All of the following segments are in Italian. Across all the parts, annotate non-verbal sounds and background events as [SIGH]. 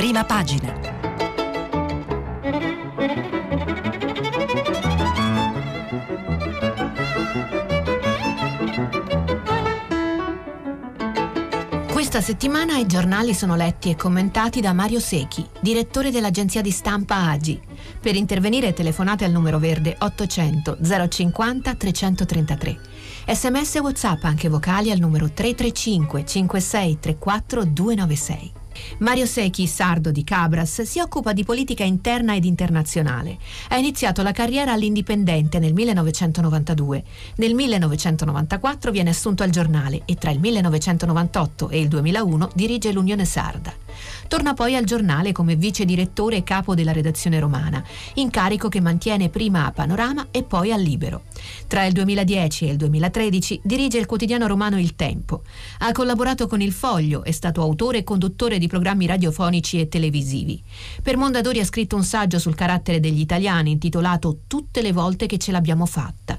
prima pagina. Questa settimana i giornali sono letti e commentati da Mario Secchi, direttore dell'agenzia di stampa AGI. Per intervenire telefonate al numero verde 800 050 333. Sms e WhatsApp anche vocali al numero 335 5634 296. Mario Secchi, sardo di Cabras, si occupa di politica interna ed internazionale. Ha iniziato la carriera all'Indipendente nel 1992. Nel 1994 viene assunto al giornale e tra il 1998 e il 2001 dirige l'Unione Sarda. Torna poi al giornale come vice direttore e capo della redazione romana, incarico che mantiene prima a Panorama e poi a Libero. Tra il 2010 e il 2013 dirige il quotidiano romano Il Tempo. Ha collaborato con Il Foglio, è stato autore e conduttore di programmi radiofonici e televisivi. Per Mondadori ha scritto un saggio sul carattere degli italiani intitolato Tutte le volte che ce l'abbiamo fatta.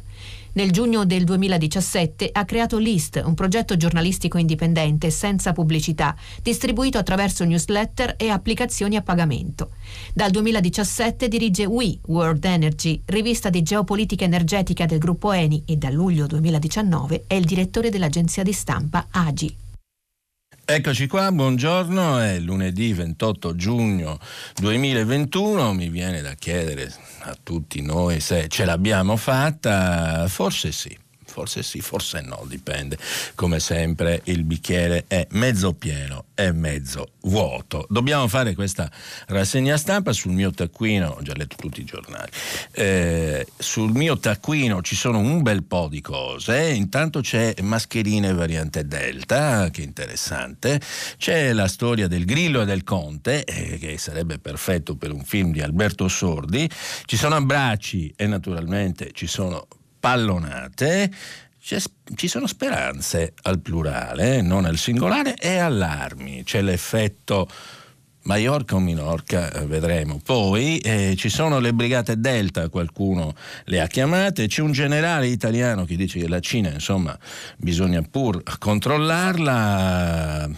Nel giugno del 2017 ha creato List, un progetto giornalistico indipendente senza pubblicità, distribuito attraverso newsletter e applicazioni a pagamento. Dal 2017 dirige We World Energy, rivista di geopolitica energetica del gruppo Eni e dal luglio 2019 è il direttore dell'agenzia di stampa AGI. Eccoci qua, buongiorno, è lunedì 28 giugno 2021, mi viene da chiedere a tutti noi se ce l'abbiamo fatta, forse sì. Forse sì, forse no, dipende. Come sempre il bicchiere è mezzo pieno e mezzo vuoto. Dobbiamo fare questa rassegna stampa sul mio taccuino, ho già letto tutti i giornali, eh, sul mio taccuino ci sono un bel po' di cose, intanto c'è mascherine variante Delta, che interessante, c'è la storia del grillo e del conte, eh, che sarebbe perfetto per un film di Alberto Sordi, ci sono abbracci e naturalmente ci sono pallonate, ci sono speranze al plurale, non al singolare, e allarmi. C'è l'effetto Maiorca o Minorca, eh, vedremo. Poi eh, ci sono le brigate Delta, qualcuno le ha chiamate, c'è un generale italiano che dice che la Cina, insomma, bisogna pur controllarla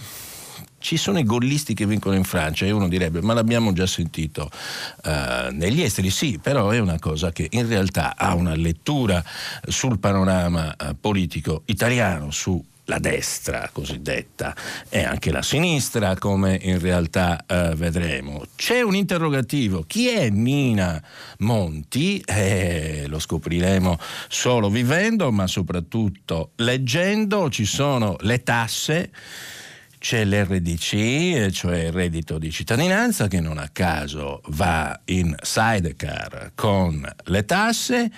ci sono i gollisti che vincono in Francia e uno direbbe ma l'abbiamo già sentito uh, negli esteri, sì, però è una cosa che in realtà ha una lettura sul panorama uh, politico italiano, su la destra cosiddetta e anche la sinistra come in realtà eh, vedremo. C'è un interrogativo, chi è Nina Monti? Eh, lo scopriremo solo vivendo ma soprattutto leggendo, ci sono le tasse c'è l'RDC, cioè il reddito di cittadinanza, che non a caso va in sidecar con le tasse,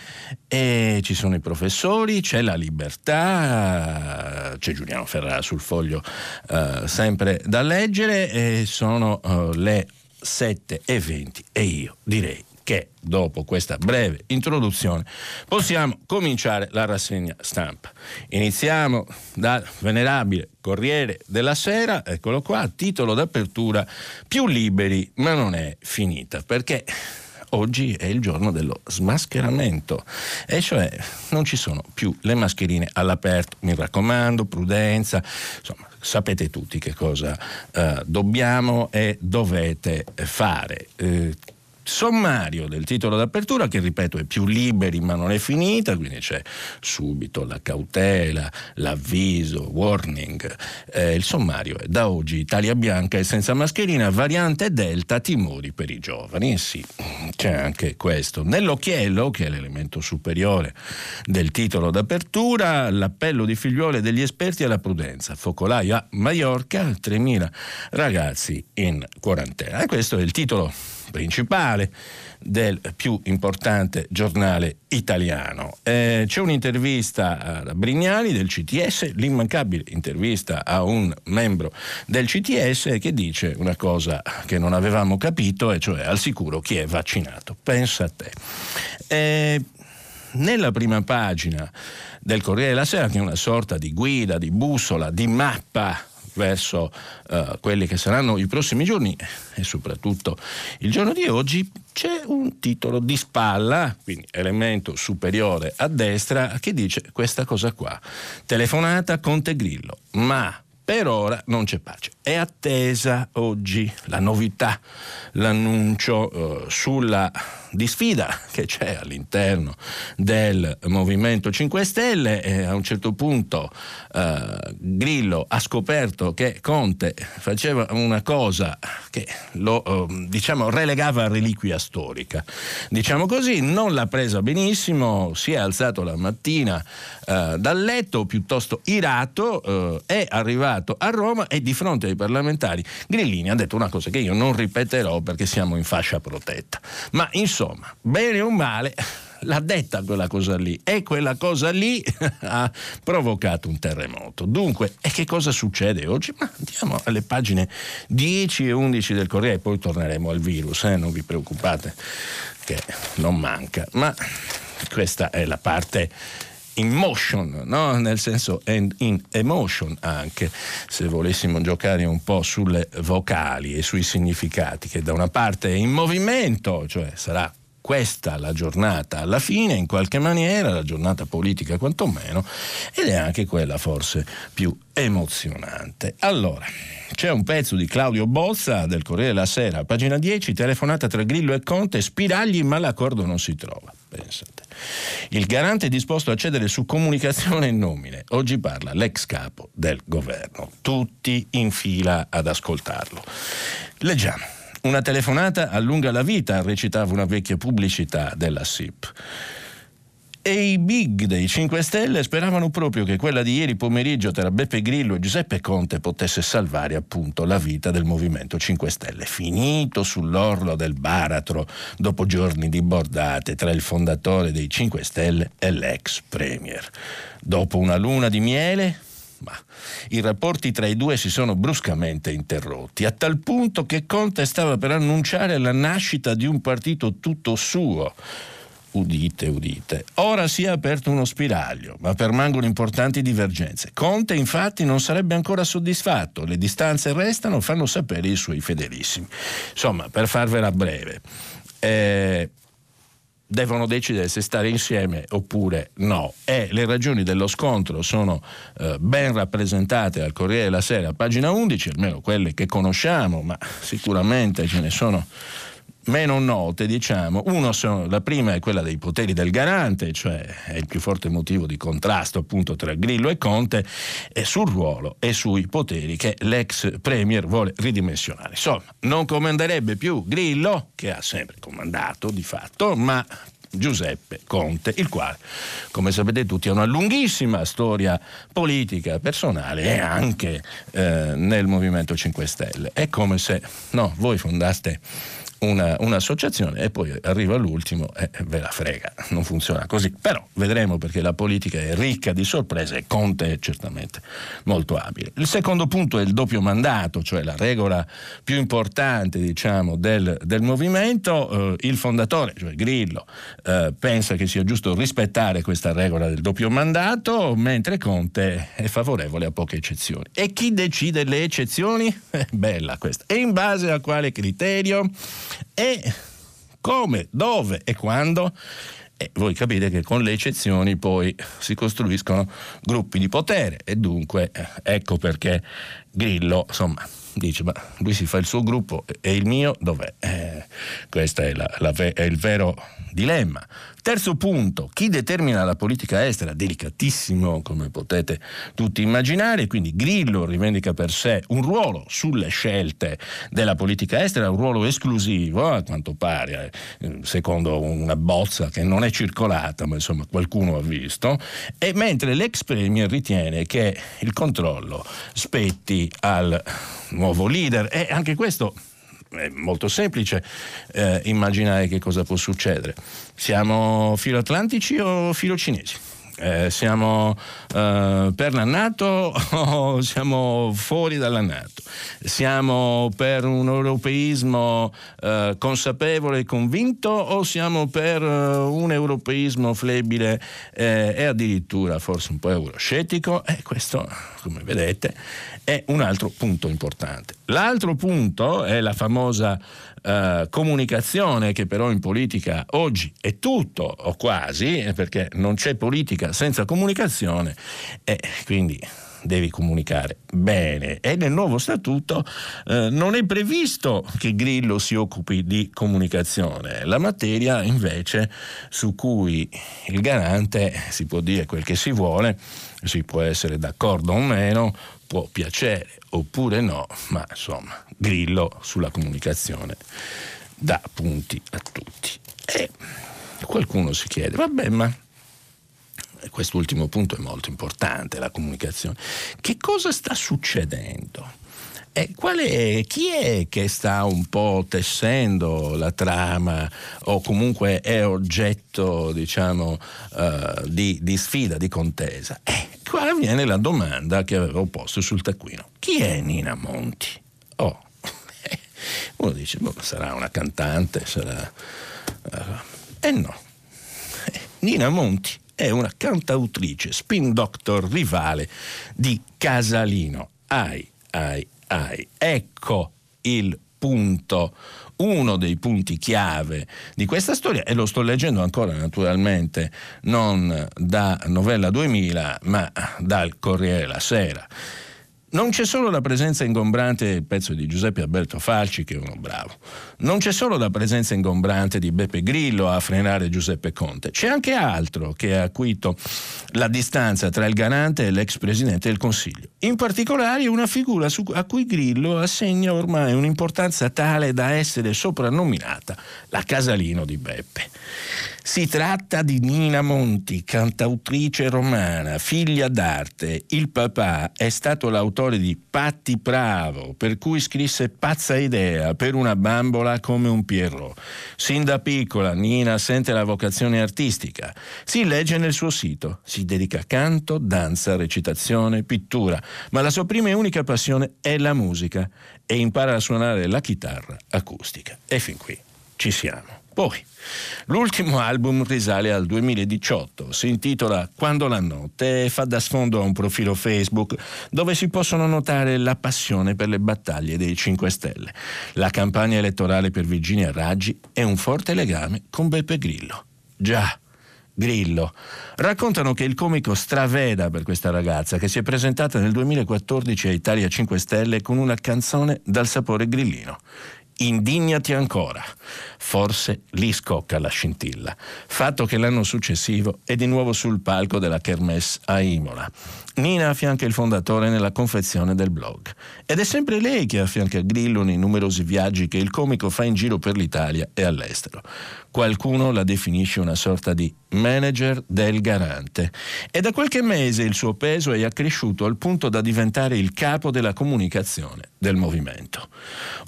e ci sono i professori, c'è la libertà, c'è Giuliano Ferrara sul foglio eh, sempre da leggere, e sono eh, le 7 e 20 e io direi che dopo questa breve introduzione possiamo cominciare la rassegna stampa. Iniziamo dal venerabile Corriere della Sera, eccolo qua, titolo d'apertura più liberi ma non è finita perché oggi è il giorno dello smascheramento e cioè non ci sono più le mascherine all'aperto, mi raccomando, prudenza, insomma sapete tutti che cosa eh, dobbiamo e dovete fare. Eh, sommario del titolo d'apertura che ripeto è più liberi ma non è finita, quindi c'è subito la cautela, l'avviso, warning. Eh, il sommario è da oggi Italia bianca e senza mascherina, variante Delta, timori per i giovani. Sì, c'è anche questo. Nell'occhiello, che è l'elemento superiore del titolo d'apertura, l'appello di figliuole degli esperti alla prudenza. Focolaio a Mallorca, 3.000 ragazzi in quarantena. E questo è il titolo principale del più importante giornale italiano. Eh, c'è un'intervista a Brignani del CTS, l'immancabile intervista a un membro del CTS che dice una cosa che non avevamo capito, e cioè al sicuro chi è vaccinato. Pensa a te. Eh, nella prima pagina del Corriere della Sera, che è una sorta di guida, di bussola, di mappa verso uh, quelli che saranno i prossimi giorni e soprattutto il giorno di oggi, c'è un titolo di spalla, quindi elemento superiore a destra, che dice questa cosa qua. Telefonata Conte Grillo, ma Per ora non c'è pace. È attesa oggi la novità, l'annuncio eh, sulla di sfida che c'è all'interno del Movimento 5 Stelle e a un certo punto eh, Grillo ha scoperto che Conte faceva una cosa che lo eh, diciamo relegava a reliquia storica. Diciamo così, non l'ha presa benissimo, si è alzato la mattina eh, dal letto piuttosto irato, eh, è arrivato a Roma e di fronte ai parlamentari Grillini ha detto una cosa che io non ripeterò perché siamo in fascia protetta. Ma insomma, bene o male, [LAUGHS] l'ha detta quella cosa lì e quella cosa lì [LAUGHS] ha provocato un terremoto. Dunque, e che cosa succede oggi? Ma andiamo alle pagine 10 e 11 del Corriere, poi torneremo al virus, eh? non vi preoccupate che non manca, ma questa è la parte in motion, no? nel senso in emotion anche, se volessimo giocare un po' sulle vocali e sui significati, che da una parte è in movimento, cioè sarà questa la giornata alla fine, in qualche maniera, la giornata politica quantomeno, ed è anche quella forse più emozionante. Allora, c'è un pezzo di Claudio Bozza del Corriere della Sera, pagina 10, telefonata tra Grillo e Conte, spiragli ma l'accordo non si trova. Pensate. Il garante è disposto a cedere su comunicazione e nomine. Oggi parla l'ex capo del governo. Tutti in fila ad ascoltarlo. Leggiamo. Una telefonata allunga la vita, recitava una vecchia pubblicità della SIP. E i big dei 5 Stelle speravano proprio che quella di ieri pomeriggio tra Beppe Grillo e Giuseppe Conte potesse salvare appunto la vita del Movimento 5 Stelle, finito sull'orlo del baratro dopo giorni di bordate tra il fondatore dei 5 Stelle e l'ex Premier. Dopo una luna di miele, ma i rapporti tra i due si sono bruscamente interrotti, a tal punto che Conte stava per annunciare la nascita di un partito tutto suo. Udite, udite. Ora si è aperto uno spiraglio, ma permangono importanti divergenze. Conte infatti non sarebbe ancora soddisfatto, le distanze restano, fanno sapere i suoi fedelissimi. Insomma, per farvela breve, eh, devono decidere se stare insieme oppure no. E le ragioni dello scontro sono eh, ben rappresentate al Corriere della Sera, pagina 11, almeno quelle che conosciamo, ma sicuramente ce ne sono meno note, diciamo. Uno sono, la prima è quella dei poteri del garante, cioè è il più forte motivo di contrasto appunto tra Grillo e Conte, e sul ruolo e sui poteri che l'ex Premier vuole ridimensionare. Insomma, non comanderebbe più Grillo, che ha sempre comandato di fatto, ma Giuseppe Conte, il quale, come sapete tutti, ha una lunghissima storia politica, personale e anche eh, nel Movimento 5 Stelle. È come se no, voi fondaste una, un'associazione e poi arriva l'ultimo e ve la frega, non funziona così. Però vedremo perché la politica è ricca di sorprese e Conte è certamente molto abile. Il secondo punto è il doppio mandato, cioè la regola più importante diciamo, del, del movimento. Eh, il fondatore, cioè Grillo, eh, pensa che sia giusto rispettare questa regola del doppio mandato, mentre Conte è favorevole a poche eccezioni. E chi decide le eccezioni? È [LAUGHS] bella questa. E in base a quale criterio? E come, dove e quando? E voi capite che con le eccezioni poi si costruiscono gruppi di potere e dunque eh, ecco perché Grillo, insomma, dice ma lui si fa il suo gruppo e il mio dov'è? Eh, questo è, la, la, è il vero dilemma. Terzo punto, chi determina la politica estera? Delicatissimo, come potete tutti immaginare, quindi Grillo rivendica per sé un ruolo sulle scelte della politica estera, un ruolo esclusivo, a quanto pare, eh, secondo una bozza che non è circolata, ma insomma qualcuno ha visto, e mentre l'ex Premier ritiene che il controllo spetti al nuovo leader e anche questo è molto semplice eh, immaginare che cosa può succedere. Siamo filo atlantici o filo cinesi? Eh, siamo eh, per la Nato [LAUGHS] o siamo fuori dalla Nato? Siamo per un europeismo eh, consapevole e convinto o siamo per eh, un europeismo flebile eh, e addirittura forse un po' euroscettico? E questo, come vedete, è un altro punto importante. L'altro punto è la famosa eh, comunicazione che però in politica oggi è tutto o quasi, eh, perché non c'è politica senza comunicazione e quindi devi comunicare bene. E nel nuovo statuto eh, non è previsto che Grillo si occupi di comunicazione, la materia invece su cui il garante si può dire quel che si vuole, si può essere d'accordo o meno, può piacere oppure no, ma insomma Grillo sulla comunicazione dà punti a tutti. E qualcuno si chiede, vabbè ma quest'ultimo punto è molto importante, la comunicazione. Che cosa sta succedendo? E è, chi è che sta un po' tessendo la trama o comunque è oggetto diciamo, uh, di, di, sfida, di contesa? Eh, qua viene la domanda che avevo posto sul taccuino. Chi è Nina Monti? Oh, [LAUGHS] uno dice, boh, sarà una cantante, sarà... Uh, eh no, [LAUGHS] Nina Monti è una cantautrice, spin doctor rivale di Casalino. Ai, ai, ai. Ecco il punto uno dei punti chiave di questa storia e lo sto leggendo ancora naturalmente non da Novella 2000 ma dal Corriere la Sera. Non c'è solo la presenza ingombrante del pezzo di Giuseppe Alberto Falci, che è uno bravo. Non c'è solo la presenza ingombrante di Beppe Grillo a frenare Giuseppe Conte. C'è anche altro che ha acuito la distanza tra il garante e l'ex presidente del Consiglio. In particolare una figura a cui Grillo assegna ormai un'importanza tale da essere soprannominata la Casalino di Beppe. Si tratta di Nina Monti, cantautrice romana, figlia d'arte. Il papà è stato l'autore di Patti Bravo, per cui scrisse Pazza idea per una bambola come un Pierrot. Sin da piccola Nina sente la vocazione artistica. Si legge nel suo sito. Si dedica a canto, danza, recitazione, pittura, ma la sua prima e unica passione è la musica e impara a suonare la chitarra acustica. E fin qui ci siamo. Poi, l'ultimo album risale al 2018, si intitola Quando la notte e fa da sfondo a un profilo Facebook dove si possono notare la passione per le battaglie dei 5 Stelle, la campagna elettorale per Virginia Raggi e un forte legame con Beppe Grillo. Già, Grillo. Raccontano che il comico straveda per questa ragazza che si è presentata nel 2014 a Italia 5 Stelle con una canzone dal sapore grillino. Indignati ancora. Forse lì scocca la scintilla. Fatto che l'anno successivo è di nuovo sul palco della Kermesse a Imola. Nina affianca il fondatore nella confezione del blog. Ed è sempre lei che affianca Grillo nei numerosi viaggi che il comico fa in giro per l'Italia e all'estero. Qualcuno la definisce una sorta di manager del garante. E da qualche mese il suo peso è accresciuto al punto da diventare il capo della comunicazione del movimento.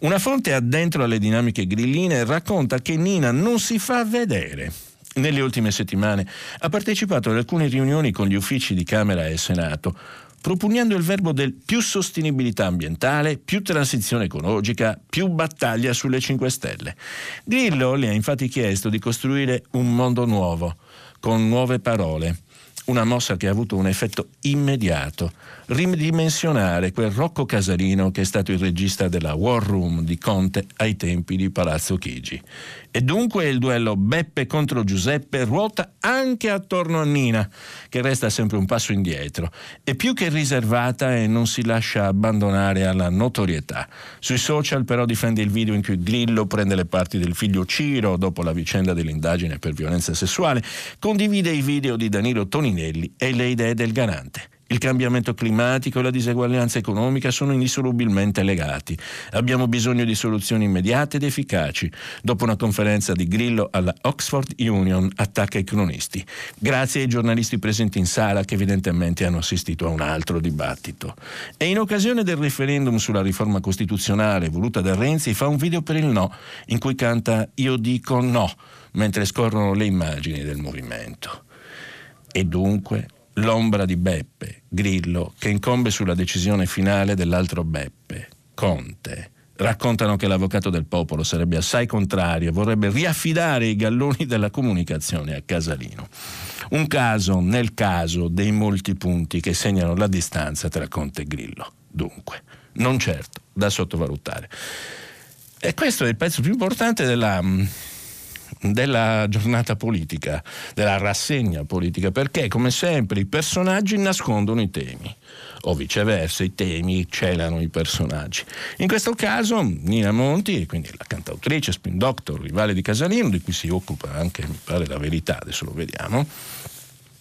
Una fonte addentro alle dinamiche grilline racconta che Nina non si fa vedere nelle ultime settimane ha partecipato ad alcune riunioni con gli uffici di Camera e Senato, proponendo il verbo del più sostenibilità ambientale, più transizione ecologica, più battaglia sulle 5 Stelle. Grillo le ha infatti chiesto di costruire un mondo nuovo, con nuove parole una mossa che ha avuto un effetto immediato, ridimensionare quel Rocco Casalino che è stato il regista della War Room di Conte ai tempi di Palazzo Chigi. E dunque il duello Beppe contro Giuseppe ruota anche attorno a Nina, che resta sempre un passo indietro, e più che riservata e non si lascia abbandonare alla notorietà. Sui social però difende il video in cui Grillo prende le parti del figlio Ciro dopo la vicenda dell'indagine per violenza sessuale, condivide i video di Danilo Toninelli e le idee del garante. Il cambiamento climatico e la diseguaglianza economica sono indissolubilmente legati. Abbiamo bisogno di soluzioni immediate ed efficaci. Dopo una conferenza di Grillo alla Oxford Union attacca i cronisti. Grazie ai giornalisti presenti in sala che evidentemente hanno assistito a un altro dibattito. E in occasione del referendum sulla riforma costituzionale voluta da Renzi fa un video per il no in cui canta Io dico no mentre scorrono le immagini del movimento. E dunque l'ombra di Beppe, Grillo, che incombe sulla decisione finale dell'altro Beppe, Conte. Raccontano che l'avvocato del popolo sarebbe assai contrario e vorrebbe riaffidare i galloni della comunicazione a Casalino. Un caso nel caso dei molti punti che segnano la distanza tra Conte e Grillo. Dunque, non certo da sottovalutare. E questo è il pezzo più importante della, della giornata politica, della rassegna politica, perché come sempre i personaggi nascondono i temi o viceversa i temi celano i personaggi. In questo caso Nina Monti, quindi la cantautrice, spin doctor, rivale di Casalino, di cui si occupa anche, mi pare, la verità, adesso lo vediamo,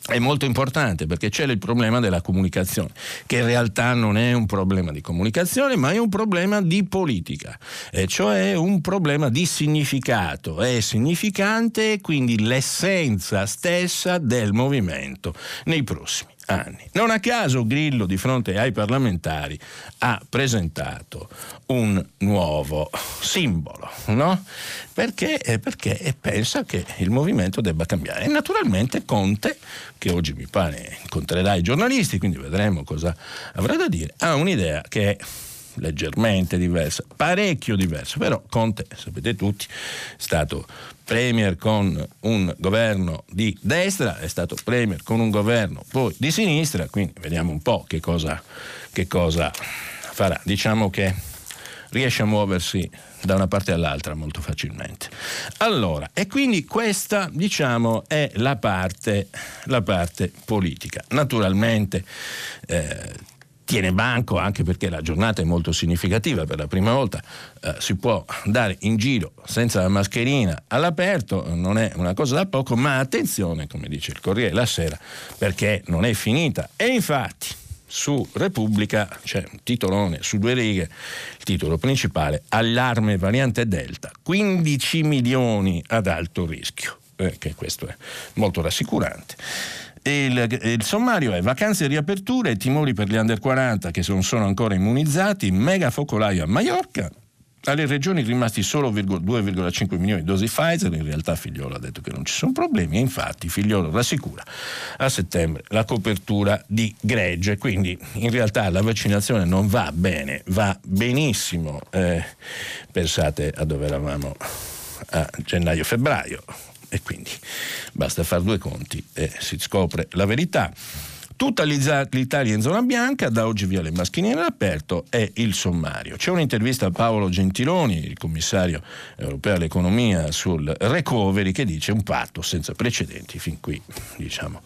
è molto importante perché c'è il problema della comunicazione, che in realtà non è un problema di comunicazione, ma è un problema di politica, e cioè un problema di significato. È significante quindi l'essenza stessa del movimento nei prossimi anni. Non a caso Grillo di fronte ai parlamentari ha presentato un nuovo simbolo, no? perché, eh, perché pensa che il movimento debba cambiare. E naturalmente Conte, che oggi mi pare incontrerà i giornalisti, quindi vedremo cosa avrà da dire, ha un'idea che è leggermente diversa, parecchio diversa, però Conte, sapete tutti, è stato premier con un governo di destra, è stato premier con un governo poi di sinistra, quindi vediamo un po' che cosa, che cosa farà. Diciamo che riesce a muoversi da una parte all'altra molto facilmente. Allora, e quindi questa, diciamo, è la parte, la parte politica. Naturalmente eh, tiene banco anche perché la giornata è molto significativa, per la prima volta eh, si può andare in giro senza la mascherina all'aperto, non è una cosa da poco, ma attenzione, come dice il Corriere la Sera, perché non è finita. E infatti su Repubblica c'è un titolone su due righe, il titolo principale, allarme variante Delta, 15 milioni ad alto rischio, eh, che questo è molto rassicurante. Il, il, sommario è vacanze e riaperture, timori per gli under 40 che non sono ancora immunizzati, mega focolaio a Mallorca, alle regioni rimasti solo 2,5 milioni di dosi Pfizer, in realtà Figliolo ha detto che non ci sono problemi e infatti Figliolo rassicura a settembre la copertura di gregge, quindi in realtà la vaccinazione non va bene, va benissimo, eh, pensate a dove eravamo a gennaio-febbraio, e quindi basta fare due conti e si scopre la verità. Tutta l'Italia in zona bianca, da oggi via le maschine all'aperto, è il sommario. C'è un'intervista a Paolo Gentiloni, il commissario europeo all'economia, sul recovery, che dice un patto senza precedenti, fin qui diciamo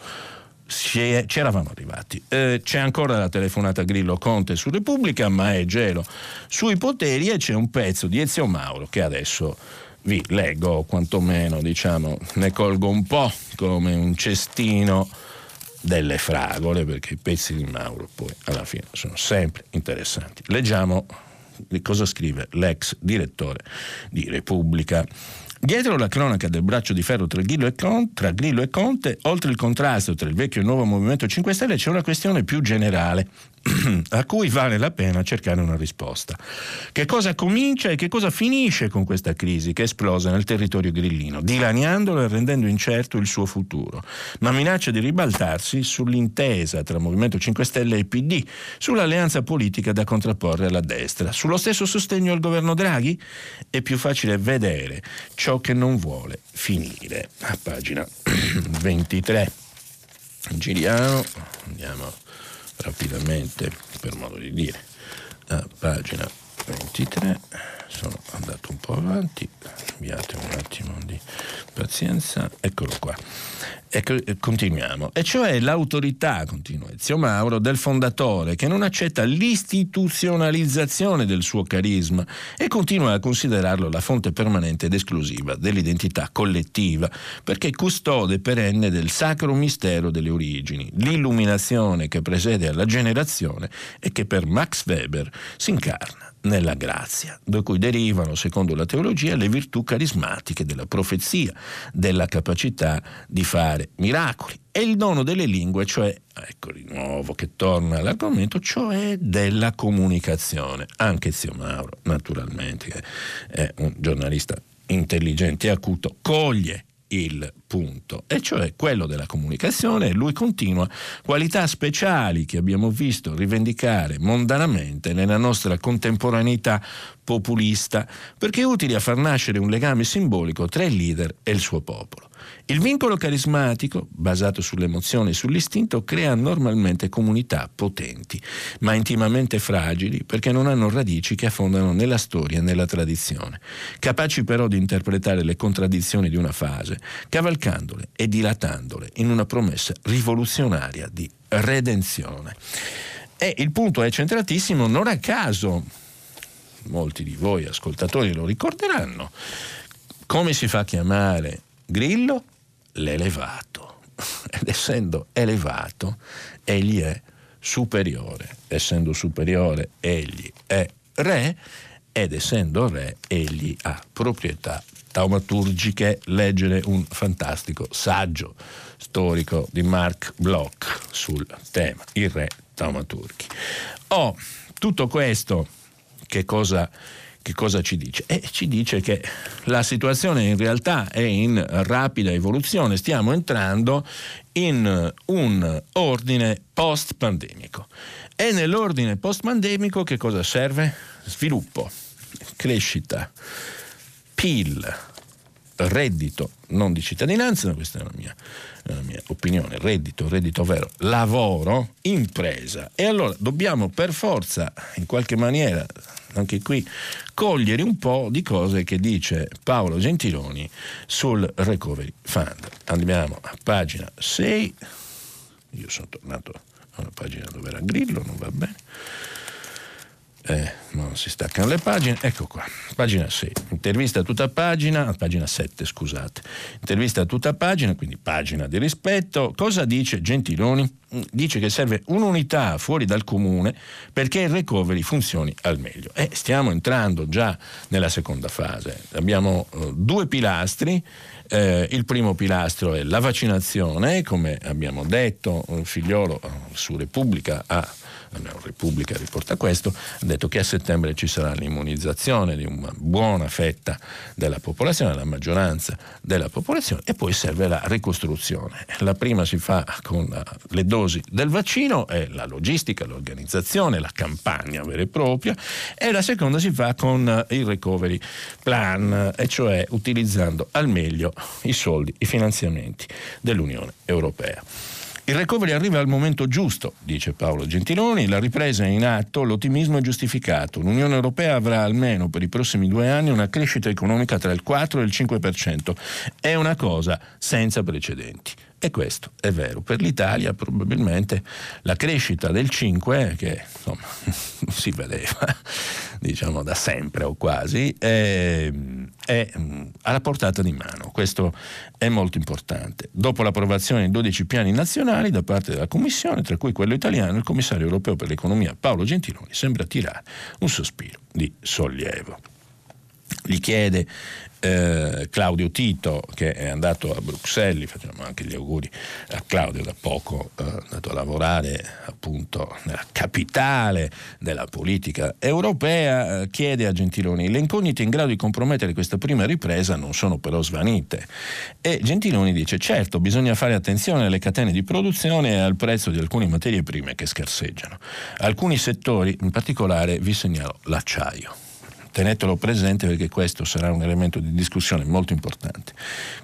ci eravamo arrivati. Eh, c'è ancora la telefonata Grillo Conte su Repubblica, ma è gelo sui poteri e c'è un pezzo di Ezio Mauro che adesso vi leggo, quantomeno diciamo, ne colgo un po' come un cestino delle fragole, perché i pezzi di Mauro poi alla fine sono sempre interessanti. Leggiamo cosa scrive l'ex direttore di Repubblica. Dietro la cronaca del braccio di ferro tra Grillo, Conte, tra Grillo e Conte, oltre il contrasto tra il vecchio e il nuovo Movimento 5 Stelle, c'è una questione più generale [CLEARS THROAT] a cui vale la pena cercare una risposta. Che cosa comincia e che cosa finisce con questa crisi che esplosa nel territorio grillino, dilaniandolo e rendendo incerto il suo futuro, ma minaccia di ribaltarsi sull'intesa tra Movimento 5 Stelle e PD, sull'alleanza politica da contrapporre alla destra, sullo stesso sostegno al governo Draghi? È più facile vedere ciò che non vuole finire. A pagina [CLEARS THROAT] 23. Giriamo, andiamo rapidamente per modo di dire a pagina 23 sono andato un po' avanti abbiate un attimo di pazienza eccolo qua Ecco, continuiamo. E cioè l'autorità, continua Ezio Mauro, del fondatore che non accetta l'istituzionalizzazione del suo carisma e continua a considerarlo la fonte permanente ed esclusiva dell'identità collettiva, perché custode perenne del sacro mistero delle origini, l'illuminazione che presede alla generazione e che per Max Weber si incarna nella grazia, da cui derivano, secondo la teologia, le virtù carismatiche della profezia, della capacità di fare miracoli e il dono delle lingue, cioè, ecco di nuovo che torna all'argomento, cioè della comunicazione. Anche Zio Mauro, naturalmente, che è un giornalista intelligente e acuto, coglie il punto, e cioè quello della comunicazione, lui continua, qualità speciali che abbiamo visto rivendicare mondanamente nella nostra contemporaneità populista, perché utili a far nascere un legame simbolico tra il leader e il suo popolo. Il vincolo carismatico, basato sull'emozione e sull'istinto, crea normalmente comunità potenti, ma intimamente fragili perché non hanno radici che affondano nella storia e nella tradizione, capaci però di interpretare le contraddizioni di una fase, cavalcandole e dilatandole in una promessa rivoluzionaria di redenzione. E il punto è centratissimo, non a caso, molti di voi ascoltatori lo ricorderanno, come si fa a chiamare Grillo? l'elevato. [LAUGHS] Ed essendo elevato, egli è superiore. Essendo superiore, egli è re ed essendo re, egli ha proprietà taumaturgiche. Leggere un fantastico saggio storico di Mark Bloch sul tema, il re taumaturghi. Oh, tutto questo che cosa che cosa ci dice? Eh, ci dice che la situazione in realtà è in rapida evoluzione, stiamo entrando in un ordine post-pandemico. E nell'ordine post-pandemico che cosa serve? Sviluppo, crescita, PIL, reddito, non di cittadinanza, questa è la mia, la mia opinione, reddito, reddito vero, lavoro, impresa. E allora dobbiamo per forza, in qualche maniera, anche qui, cogliere un po' di cose che dice Paolo Gentiloni sul Recovery Fund. Andiamo a pagina 6, io sono tornato a una pagina dove era Grillo, non va bene eh, non si staccano le pagine, ecco qua, pagina 6, intervista a tutta pagina, pagina 7 scusate, intervista a tutta pagina, quindi pagina di rispetto, cosa dice Gentiloni? Dice che serve un'unità fuori dal comune perché il recovery funzioni al meglio. E stiamo entrando già nella seconda fase, abbiamo uh, due pilastri, eh, il primo pilastro è la vaccinazione, come abbiamo detto, un figliolo su Repubblica ha Repubblica riporta questo, ha detto che a settembre ci sarà l'immunizzazione di una buona fetta della popolazione, la maggioranza della popolazione e poi serve la ricostruzione. La prima si fa con le dosi del vaccino e la logistica, l'organizzazione, la campagna vera e propria e la seconda si fa con il recovery plan, e cioè utilizzando al meglio i soldi, i finanziamenti dell'Unione Europea. Il recovery arriva al momento giusto, dice Paolo Gentiloni, la ripresa è in atto, l'ottimismo è giustificato. L'Unione Europea avrà almeno per i prossimi due anni una crescita economica tra il 4 e il 5%. È una cosa senza precedenti. E questo è vero. Per l'Italia probabilmente la crescita del 5, che insomma [LAUGHS] si vedeva [LAUGHS] diciamo da sempre o quasi, è, è alla portata di mano. Questo è molto importante. Dopo l'approvazione di 12 piani nazionali da parte della Commissione, tra cui quello italiano, il commissario europeo per l'economia Paolo Gentiloni sembra tirare un sospiro di sollievo. Gli chiede eh, Claudio Tito che è andato a Bruxelles, facciamo anche gli auguri a Claudio da poco, eh, è andato a lavorare appunto nella capitale della politica europea, eh, chiede a Gentiloni le incognite in grado di compromettere questa prima ripresa non sono però svanite e Gentiloni dice certo bisogna fare attenzione alle catene di produzione e al prezzo di alcune materie prime che scarseggiano. Alcuni settori, in particolare vi segnalo l'acciaio tenetelo presente perché questo sarà un elemento di discussione molto importante.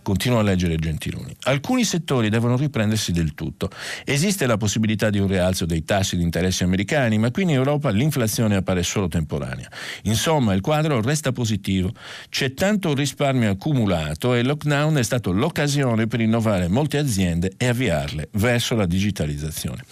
Continuo a leggere Gentiloni. Alcuni settori devono riprendersi del tutto. Esiste la possibilità di un rialzo dei tassi di interessi americani, ma qui in Europa l'inflazione appare solo temporanea. Insomma, il quadro resta positivo. C'è tanto risparmio accumulato e il lockdown è stato l'occasione per innovare molte aziende e avviarle verso la digitalizzazione.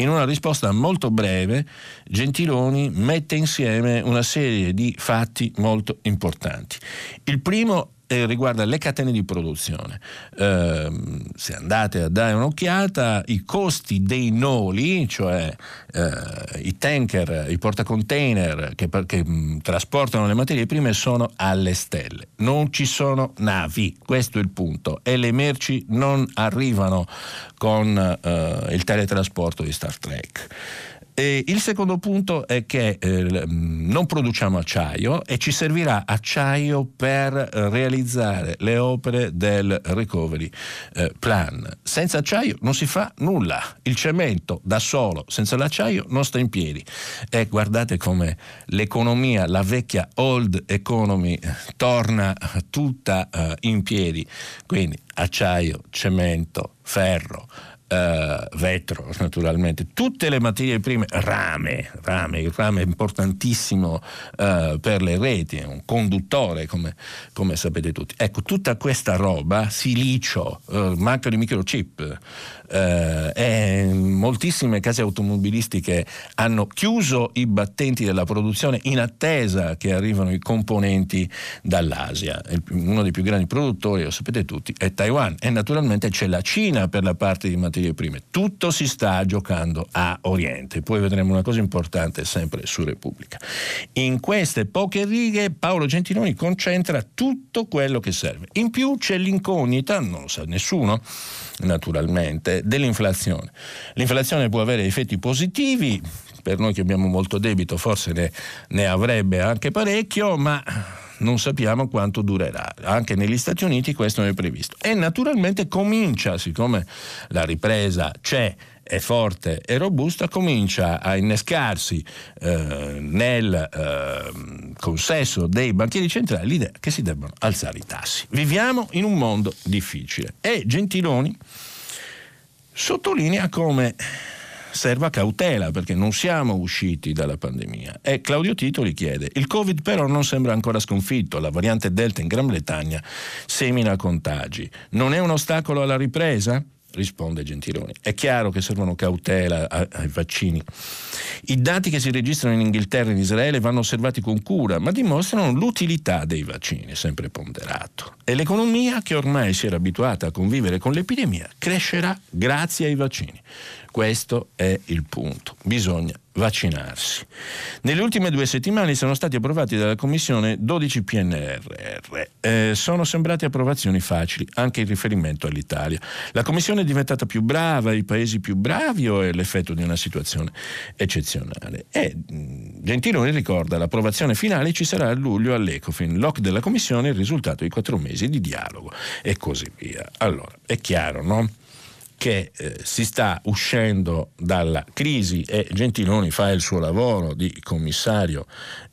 In una risposta molto breve, Gentiloni mette insieme una serie di fatti molto importanti. Il primo eh, riguarda le catene di produzione. Eh, se andate a dare un'occhiata, i costi dei noli, cioè eh, i tanker, i portacontainer che, che mh, mm, trasportano le materie prime, sono alle stelle. Non ci sono navi, questo è il punto, e le merci non arrivano con eh, il teletrasporto di Star Trek. E il secondo punto è che eh, non produciamo acciaio e ci servirà acciaio per realizzare le opere del recovery eh, plan. Senza acciaio non si fa nulla. Il cemento da solo, senza l'acciaio, non sta in piedi. E guardate come l'economia, la vecchia old economy, torna tutta uh, in piedi. Quindi acciaio, cemento, ferro, Uh, vetro naturalmente, tutte le materie prime, rame, rame, il rame è importantissimo uh, per le reti, è un conduttore come, come, sapete tutti. Ecco, tutta questa roba, silicio, uh, mancano i microchip, eh, moltissime case automobilistiche hanno chiuso i battenti della produzione in attesa che arrivano i componenti dall'Asia. Uno dei più grandi produttori, lo sapete tutti, è Taiwan e naturalmente c'è la Cina per la parte di materie prime. Tutto si sta giocando a Oriente. Poi vedremo una cosa importante sempre su Repubblica. In queste poche righe Paolo Gentiloni concentra tutto quello che serve. In più c'è l'incognita, non lo sa nessuno, naturalmente, dell'inflazione. L'inflazione può avere effetti positivi, per noi che abbiamo molto debito forse ne, ne avrebbe anche parecchio, ma non sappiamo quanto durerà. Anche negli Stati Uniti questo è previsto. E naturalmente comincia, siccome la ripresa c'è, è forte e robusta, comincia a innescarsi eh, nel eh, consesso dei banchieri centrali l'idea che si debbano alzare i tassi. Viviamo in un mondo difficile e Gentiloni sottolinea come serva cautela perché non siamo usciti dalla pandemia. E Claudio Titoli chiede: il Covid però non sembra ancora sconfitto, la variante Delta in Gran Bretagna semina contagi. Non è un ostacolo alla ripresa? risponde Gentiloni. È chiaro che servono cautela ai vaccini. I dati che si registrano in Inghilterra e in Israele vanno osservati con cura, ma dimostrano l'utilità dei vaccini, sempre ponderato. E l'economia, che ormai si era abituata a convivere con l'epidemia, crescerà grazie ai vaccini. Questo è il punto. Bisogna vaccinarsi. Nelle ultime due settimane sono stati approvati dalla Commissione 12 PNRR. Eh, sono sembrate approvazioni facili, anche in riferimento all'Italia. La Commissione è diventata più brava, i paesi più bravi o è l'effetto di una situazione eccezionale? E Gentiloni ricorda l'approvazione finale ci sarà a luglio all'Ecofin, l'OC della Commissione è il risultato di quattro mesi di dialogo e così via. Allora, è chiaro, no? Che eh, si sta uscendo dalla crisi e Gentiloni fa il suo lavoro di commissario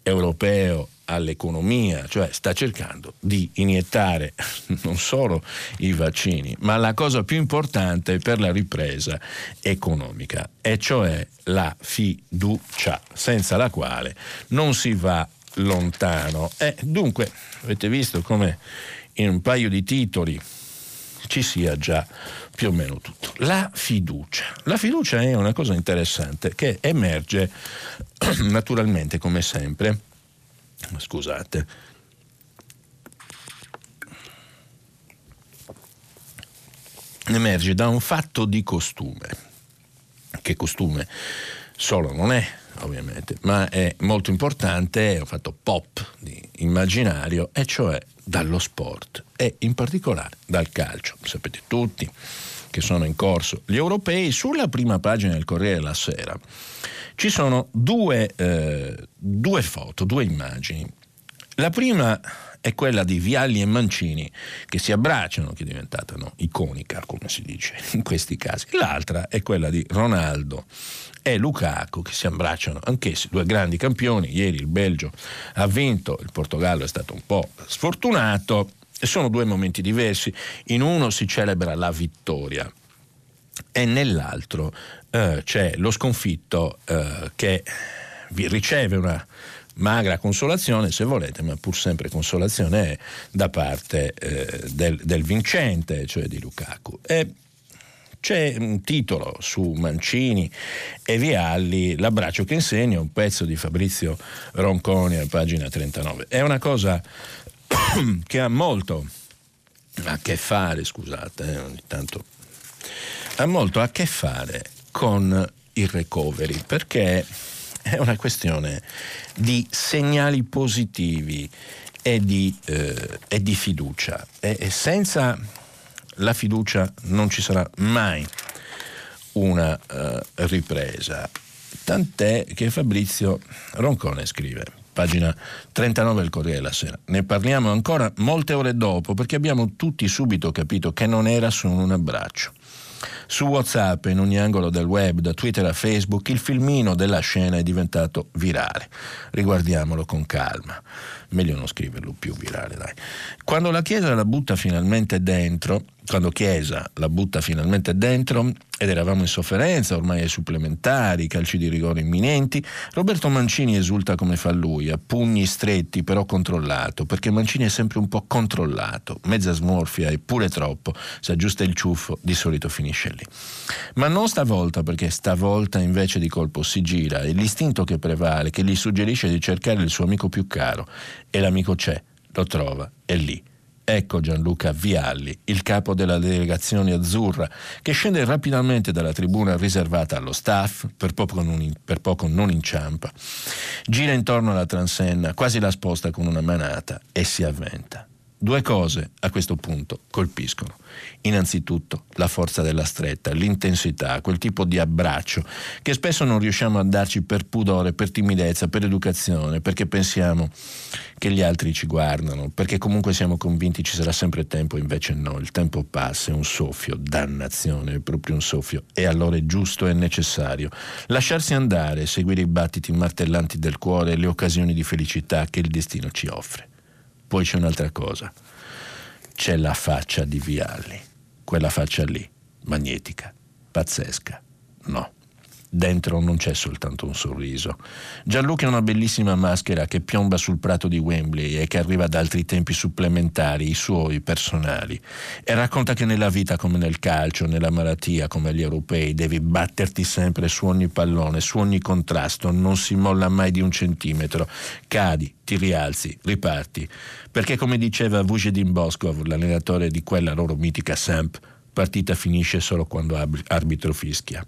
europeo all'economia, cioè sta cercando di iniettare [LAUGHS] non solo i vaccini, ma la cosa più importante per la ripresa economica, e cioè la fiducia, senza la quale non si va lontano. E dunque, avete visto come in un paio di titoli ci sia già più o meno tutto. La fiducia. La fiducia è una cosa interessante che emerge [CLEARS THROAT] naturalmente, come sempre, scusate, emerge da un fatto di costume, che costume solo non è, ovviamente, ma è molto importante, è un fatto pop di immaginario, e cioè dallo sport e in particolare dal calcio. Sapete tutti che sono in corso gli europei, sulla prima pagina del Corriere della Sera ci sono due, eh, due foto, due immagini. La prima è quella di Vialli e Mancini che si abbracciano, che è diventata iconica, come si dice [LAUGHS] in questi casi. L'altra è quella di Ronaldo e Lukaku che si abbracciano anch'essi, due grandi campioni. Ieri il Belgio ha vinto, il Portogallo è stato un po' sfortunato. E sono due momenti diversi. In uno si celebra la vittoria e nell'altro eh, c'è lo sconfitto eh, che riceve una magra consolazione, se volete, ma pur sempre consolazione è da parte eh, del, del, vincente, cioè di Lukaku. E c'è un titolo su Mancini e Vialli, L'abbraccio che insegna, un pezzo di Fabrizio Ronconi a pagina 39. È una cosa [COUGHS] che ha molto a che fare, scusate, eh, ogni tanto, ha molto a che fare con il recovery, perché è una questione di segnali positivi e di, eh, e di fiducia. E, e senza la fiducia non ci sarà mai una uh, ripresa. Tant'è che Fabrizio Roncone scrive pagina 39 del Corriere della Sera. Ne parliamo ancora molte ore dopo perché abbiamo tutti subito capito che non era solo un abbraccio. Su WhatsApp, in ogni angolo del web, da Twitter a Facebook, il filmino della scena è diventato virale. Riguardiamolo con calma. Meglio non scriverlo più virale, dai. Quando la Chiesa la butta finalmente dentro, quando Chiesa la butta finalmente dentro ed eravamo in sofferenza, ormai ai supplementari, calci di rigore imminenti, Roberto Mancini esulta come fa lui, a pugni stretti però controllato, perché Mancini è sempre un po' controllato, mezza smorfia e pure troppo, se aggiusta il ciuffo di solito finisce lì. Ma non stavolta, perché stavolta invece di colpo si gira e l'istinto che prevale, che gli suggerisce di cercare il suo amico più caro, e l'amico c'è, lo trova, è lì Ecco Gianluca Vialli, il capo della delegazione azzurra, che scende rapidamente dalla tribuna riservata allo staff, per poco non, per poco non inciampa. Gira intorno alla transenna, quasi la sposta con una manata e si avventa. Due cose a questo punto colpiscono. Innanzitutto la forza della stretta, l'intensità, quel tipo di abbraccio che spesso non riusciamo a darci per pudore, per timidezza, per educazione, perché pensiamo che gli altri ci guardano, perché comunque siamo convinti ci sarà sempre tempo, invece no, il tempo passa, è un soffio, dannazione, è proprio un soffio, e allora è giusto e necessario lasciarsi andare, seguire i battiti martellanti del cuore e le occasioni di felicità che il destino ci offre. Poi c'è un'altra cosa. C'è la faccia di Vialli. Quella faccia lì, magnetica, pazzesca. No. Dentro non c'è soltanto un sorriso. Gianluca è una bellissima maschera che piomba sul prato di Wembley e che arriva da altri tempi supplementari, i suoi personali. E racconta che nella vita come nel calcio, nella malattia come agli europei, devi batterti sempre su ogni pallone, su ogni contrasto, non si molla mai di un centimetro. Cadi, ti rialzi, riparti. Perché come diceva Vujadin Boskov, l'allenatore di quella loro mitica Samp, partita finisce solo quando arbitro fischia.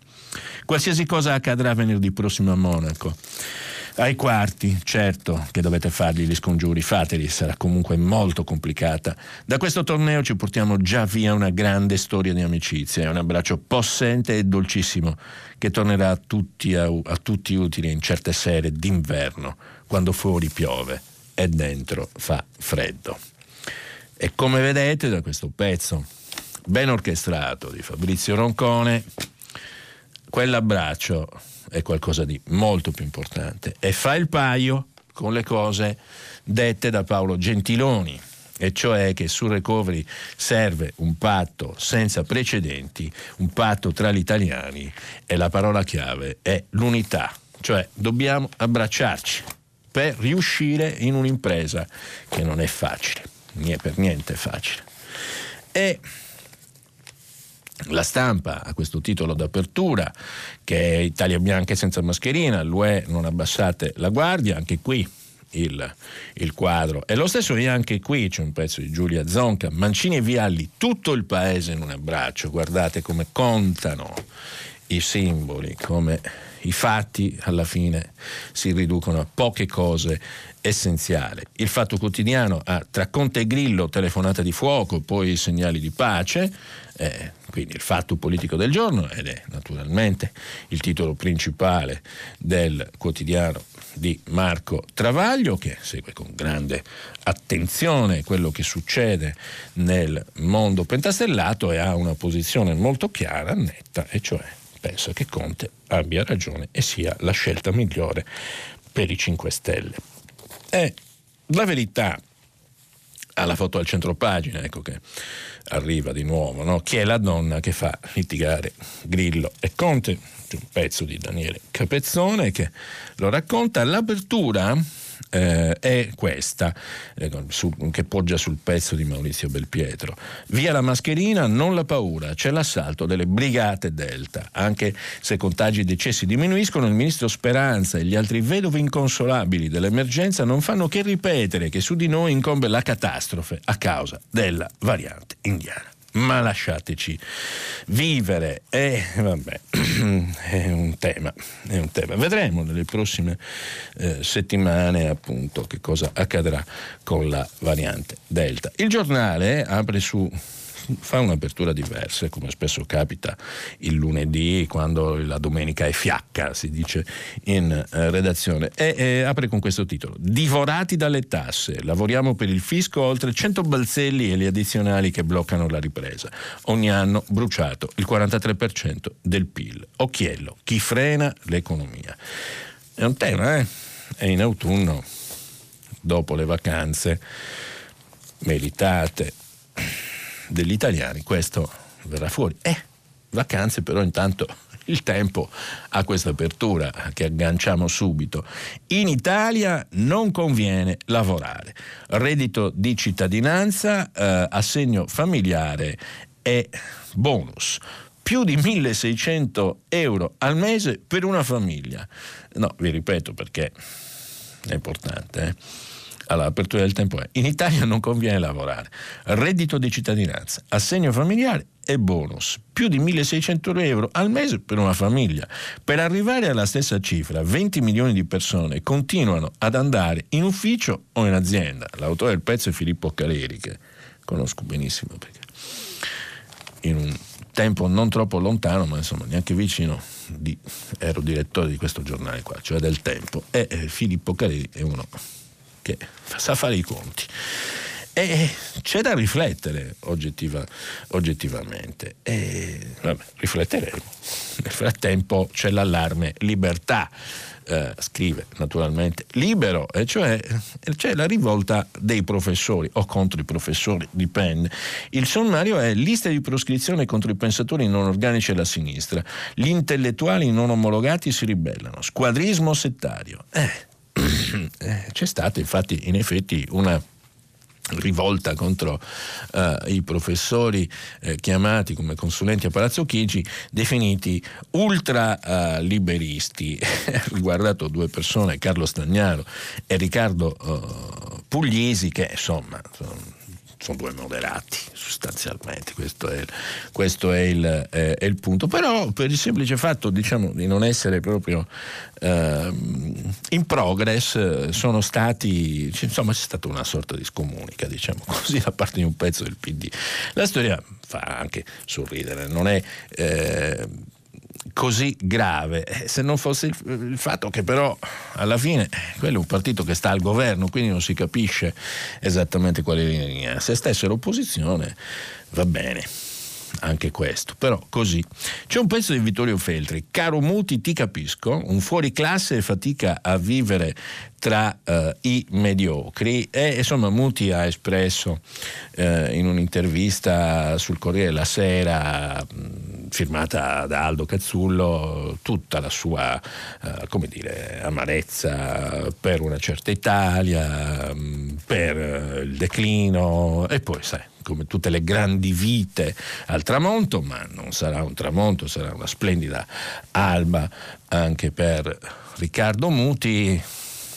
Qualsiasi cosa accadrà venerdì prossimo a Monaco. Ai quarti, certo che dovete fargli gli scongiuri, fateli, sarà comunque molto complicata. Da questo torneo ci portiamo già via una grande storia di amicizia e un abbraccio possente e dolcissimo che tornerà a tutti, a, a tutti utile in certe sere d'inverno, quando fuori piove e dentro fa freddo. E come vedete da questo pezzo ben orchestrato di Fabrizio Roncone, quell'abbraccio è qualcosa di molto più importante. E fa il paio con le cose dette da Paolo Gentiloni, e cioè che sul recovery serve un patto senza precedenti, un patto tra gli italiani e la parola chiave è l'unità, cioè dobbiamo abbracciarci per riuscire in un'impresa che non è facile, non è per niente facile. E la stampa ha questo titolo d'apertura che è Italia bianca senza mascherina, l'UE non abbassate la guardia, anche qui il, il, quadro. E lo stesso è anche qui, c'è un pezzo di Giulia Zonca, Mancini e Vialli, tutto il paese in un abbraccio, guardate come contano i simboli, come i fatti alla fine si riducono a poche cose essenziali. Il fatto quotidiano ha tra Conte e Grillo telefonata di fuoco, poi segnali di pace, eh, quindi il fatto politico del giorno ed è naturalmente il titolo principale del quotidiano di Marco Travaglio che segue con grande attenzione quello che succede nel mondo pentastellato e ha una posizione molto chiara, netta, e cioè pensa che Conte abbia ragione e sia la scelta migliore per i 5 Stelle. E la verità alla foto al centro pagina, ecco che arriva di nuovo, no? chi è la donna che fa litigare Grillo e Conte, un pezzo di Daniele Capezzone che lo racconta, l'apertura eh, è questa, eh, su, che poggia sul pezzo di Maurizio Belpietro. Via la mascherina, non la paura, c'è l'assalto delle brigate Delta. Anche se contagi e decessi diminuiscono, il ministro Speranza e gli altri vedovi inconsolabili dell'emergenza non fanno che ripetere che su di noi incombe la catastrofe a causa della variante indiana ma lasciateci vivere. E vabbè, [CLEARS THROAT] è un tema, è un tema. Vedremo nelle prossime eh, settimane appunto che cosa accadrà con la variante Delta. Il giornale apre su fa un'apertura diversa, come spesso capita il lunedì, quando la domenica è fiacca, si dice in eh, redazione, e, e apre con questo titolo: Divorati dalle tasse, lavoriamo per il fisco oltre 100 balzelli e le addizionali che bloccano la ripresa. Ogni anno bruciato il 43% del PIL. Occhiello, chi frena l'economia. È un tema, eh? E in autunno, dopo le vacanze meritate degli italiani, questo verrà fuori. Eh, vacanze però intanto [LAUGHS] il tempo ha questa apertura che agganciamo subito. In Italia non conviene lavorare. Reddito di cittadinanza, eh, assegno familiare e bonus. Più di 1600 euro al mese per una famiglia. No, vi ripeto perché è importante. Eh? Allora, apertura del tempo è, in Italia non conviene lavorare, reddito di cittadinanza, assegno familiare e bonus, più di 1600 euro al mese per una famiglia. Per arrivare alla stessa cifra, 20 milioni di persone continuano ad andare in ufficio o in azienda. L'autore del pezzo è Filippo Caleri, che conosco benissimo perché in un tempo non troppo lontano, ma insomma neanche vicino, di, ero direttore di questo giornale qua, cioè del Tempo, e eh, Filippo Caleri è uno che sa fare i conti. E c'è da riflettere oggettiva, oggettivamente. E vabbè, rifletteremo. Nel frattempo c'è l'allarme libertà. Eh, scrive naturalmente libero, e cioè c'è la rivolta dei professori o contro i professori, dipende. Il sommario è lista di proscrizione contro i pensatori non organici alla sinistra. Gli intellettuali non omologati si ribellano. Squadrismo settario. Eh, eh, c'è stata infatti in effetti una rivolta contro uh, i professori eh, chiamati come consulenti a Palazzo Chigi, definiti ultra uh, liberisti. [LAUGHS] riguardato due persone, Carlo Stagnaro e Riccardo uh, Pugliesi, che insomma sono sono due moderati sostanzialmente, questo è, questo è, il, eh, è, il, punto. Però per il semplice fatto diciamo, di non essere proprio eh, in progress sono stati, insomma c'è stata una sorta di scomunica, diciamo così, [LAUGHS] da parte di un pezzo del PD. La storia fa anche sorridere, non è... Eh, così grave, eh, se non fosse il, il, fatto che però alla fine quello è un partito che sta al governo, quindi non si capisce esattamente quale linea. Se stesse l'opposizione va bene anche questo, però così. C'è un pezzo di Vittorio Feltri, caro Muti ti capisco, un fuori classe fatica a vivere tra uh, i mediocri e insomma Muti ha espresso uh, in un'intervista sul Corriere della Sera firmata da Aldo Cazzullo tutta la sua uh, come dire, amarezza per una certa Italia, per il declino e poi sai come tutte le grandi vite al tramonto, ma non sarà un tramonto, sarà una splendida alba anche per Riccardo Muti.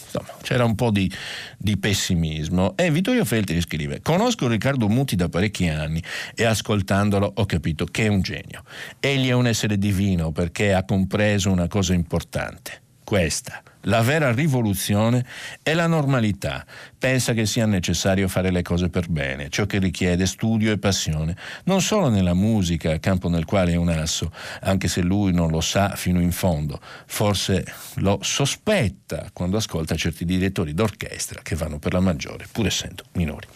Insomma, c'era un po' di, di, pessimismo. E Vittorio Feltri scrive: Conosco Riccardo Muti da parecchi anni e ascoltandolo ho capito che è un genio. Egli è un essere divino perché ha compreso una cosa importante. Questa la vera rivoluzione è la normalità. Pensa che sia necessario fare le cose per bene, ciò che richiede studio e passione, non solo nella musica, campo nel quale è un asso, anche se lui non lo sa fino in fondo. Forse lo sospetta quando ascolta certi direttori d'orchestra che vanno per la maggiore, pur essendo minori.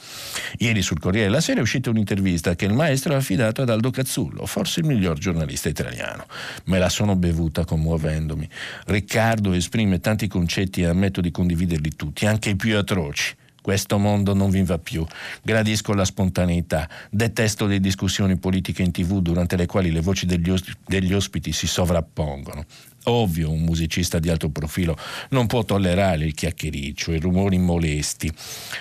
Ieri sul Corriere della Sera è uscita un'intervista che il maestro ha affidato ad Aldo Cazzullo, forse il miglior giornalista italiano. Me la sono bevuta commuovendomi. Riccardo esprime tanti tanti concetti e ammetto di condividerli tutti, anche i più atroci. Questo mondo non vi va più. Gradisco la spontaneità. Detesto le discussioni politiche in tv durante le quali le voci degli, osp- degli ospiti si sovrappongono. Ovvio, un musicista di alto profilo non può tollerare il chiacchiericcio, i rumori molesti.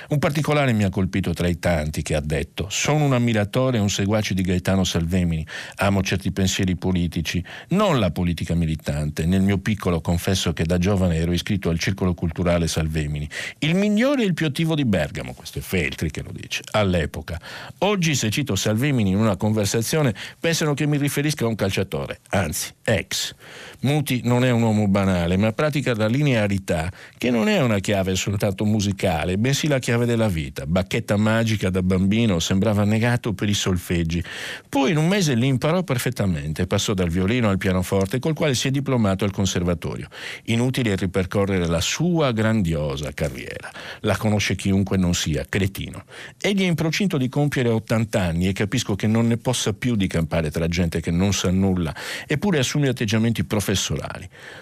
Un particolare mi ha colpito tra i tanti che ha detto: Sono un ammiratore e un seguace di Gaetano Salvemini. Amo certi pensieri politici, non la politica militante. Nel mio piccolo confesso che da giovane ero iscritto al circolo culturale Salvemini. Il migliore e il più attivo di Bergamo, questo è Feltri che lo dice, all'epoca. Oggi, se cito Salvemini in una conversazione, pensano che mi riferisca a un calciatore, anzi, ex. Muti Betti non è un uomo banale, ma pratica la linearità, che non è una chiave soltanto musicale, bensì la chiave della vita. Bacchetta magica da bambino, sembrava negato per i solfeggi. Poi in un mese li imparò perfettamente, passò dal violino al pianoforte, col quale si è diplomato al conservatorio. Inutile ripercorrere la sua grandiosa carriera. La conosce chiunque non sia cretino. Egli è in procinto di compiere 80 anni e capisco che non ne possa più di campare tra gente che non sa nulla, eppure assume atteggiamenti professorali,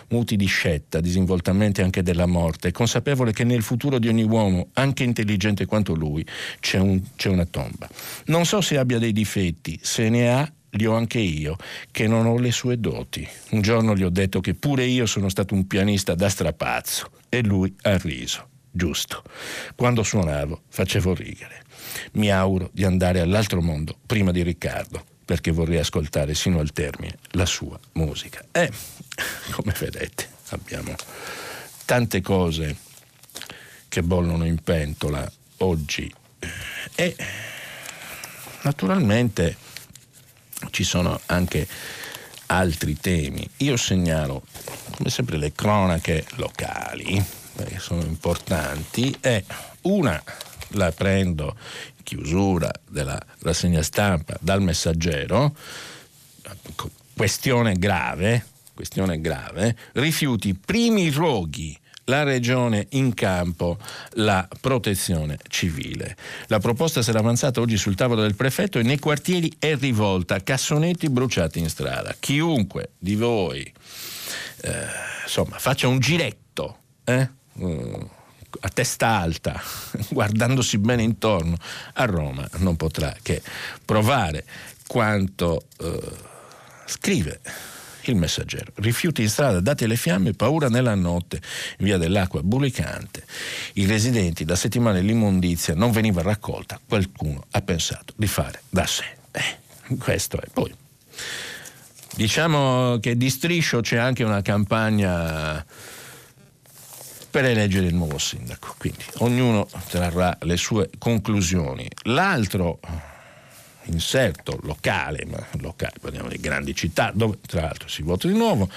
muti di scetta, disinvoltamente anche della morte, consapevole che nel futuro di ogni uomo, anche intelligente quanto lui, c'è, un, c'è una tomba. Non so se abbia dei difetti, se ne ha li ho anche io, che non ho le sue doti. Un giorno gli ho detto che pure io sono stato un pianista da strapazzo e lui ha riso. Giusto. Quando suonavo facevo rigere. Mi auguro di andare all'altro mondo prima di Riccardo, perché vorrei ascoltare sino al termine la sua musica. E, come vedete, abbiamo tante cose che bollono in pentola oggi e naturalmente ci sono anche altri temi. Io segnalo, come sempre, le cronache locali, perché sono importanti, e una la prendo in chiusura della rassegna stampa dal messaggero, questione grave, questione grave, rifiuti primi roghi la regione in campo la protezione civile. La proposta sarà avanzata oggi sul tavolo del prefetto e nei quartieri è rivolta, cassonetti bruciati in strada. Chiunque di voi eh, insomma, faccia un giretto eh, uh, a testa alta, [LAUGHS] guardandosi bene intorno a Roma, non potrà che provare quanto uh, scrive il messaggero. Rifiuti in strada, date le fiamme, paura nella notte, via dell'acqua bulicante. I residenti, da settimane l'immondizia non veniva raccolta, qualcuno ha pensato di fare da sé. Eh, questo è. Poi, diciamo che di striscio c'è anche una campagna per eleggere il nuovo sindaco, quindi ognuno trarrà le sue conclusioni. L'altro inserto locale, ma locale, parliamo di grandi città, dove tra l'altro si vota di nuovo.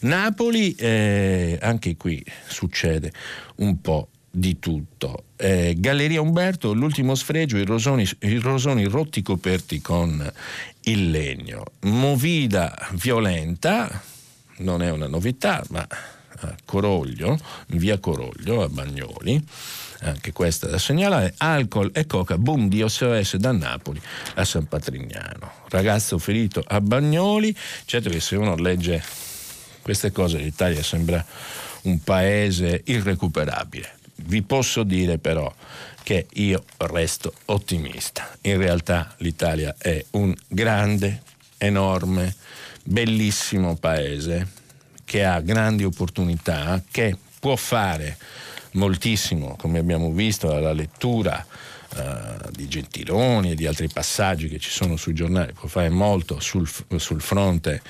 Napoli, eh, anche qui succede un po' di tutto. Eh, Galleria Umberto, l'ultimo sfregio, i rosoni, i rosoni rotti coperti con il legno. Movida violenta, non è una novità, ma Coroglio, in via Coroglio, a Bagnoli, anche questa da segnalare, alcol e coca, boom di SOS da Napoli a San Patrignano. Ragazzo ferito a Bagnoli, certo che se uno legge queste cose l'Italia sembra un paese irrecuperabile. Vi posso dire però che io resto ottimista. In realtà l'Italia è un grande, enorme, bellissimo paese che ha grandi opportunità, che può fare moltissimo, come abbiamo visto dalla lettura uh, di Gentiloni e di altri passaggi che ci sono sui giornali, può fare molto sul, sul fronte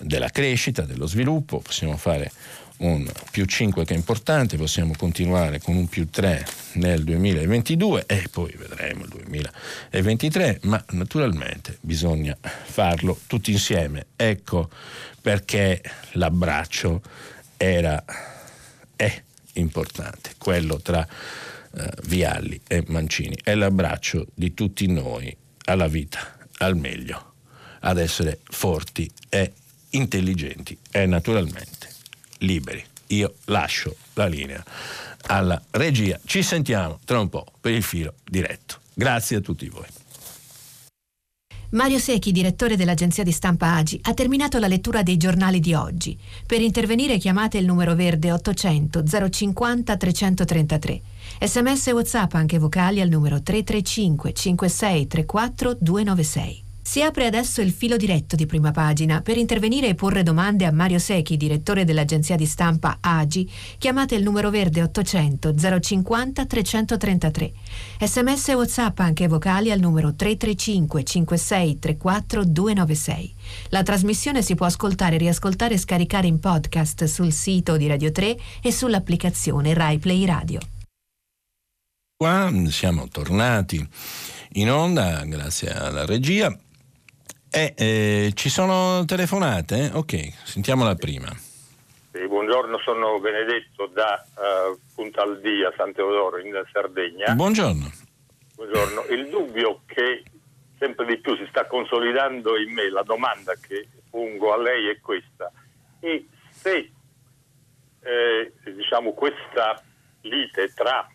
della crescita, dello sviluppo, possiamo fare un più 5 che è importante, possiamo continuare con un più 3 nel 2022 e poi vedremo il 2023, ma naturalmente bisogna farlo tutti insieme. Ecco perché l'abbraccio era, è importante, quello tra eh, Vialli e Mancini. È l'abbraccio di tutti noi alla vita, al meglio, ad essere forti e intelligenti e naturalmente liberi. Io lascio la linea alla regia. Ci sentiamo tra un po' per il filo diretto. Grazie a tutti voi. Mario Secchi, direttore dell'agenzia di stampa Agi, ha terminato la lettura dei giornali di oggi. Per intervenire chiamate il numero verde 800 050 333. Sms e WhatsApp anche vocali al numero 335 56 34 296. Si apre adesso il filo diretto di prima pagina. Per intervenire e porre domande a Mario Secchi, direttore dell'agenzia di stampa AGI, chiamate il numero verde 800 050 333. Sms e WhatsApp anche vocali al numero 335 56 34 296. La trasmissione si può ascoltare, riascoltare e scaricare in podcast sul sito di Radio 3 e sull'applicazione Rai Play Radio. Qua siamo tornati in onda grazie alla regia eh, eh, ci sono telefonate? Ok, sentiamo la prima. buongiorno, sono Benedetto da uh, Puntaldia, San Teodoro in Sardegna. Buongiorno. Buongiorno. Il dubbio che sempre di più si sta consolidando in me, la domanda che pongo a lei è questa. E se eh, diciamo, questa lite tra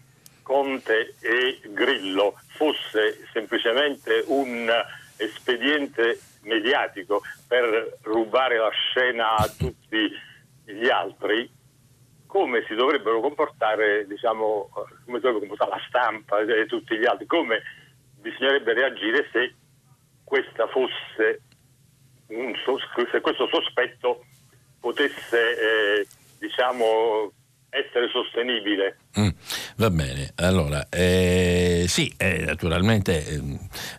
Conte e Grillo fosse semplicemente un espediente mediatico per rubare la scena a tutti gli altri, come si dovrebbero comportare, diciamo, come dovrebbe comportare la stampa e tutti gli altri, come bisognerebbe reagire se questa fosse un, se questo sospetto potesse eh, diciamo essere sostenibile. Mm, va bene, allora eh, sì, eh, naturalmente eh,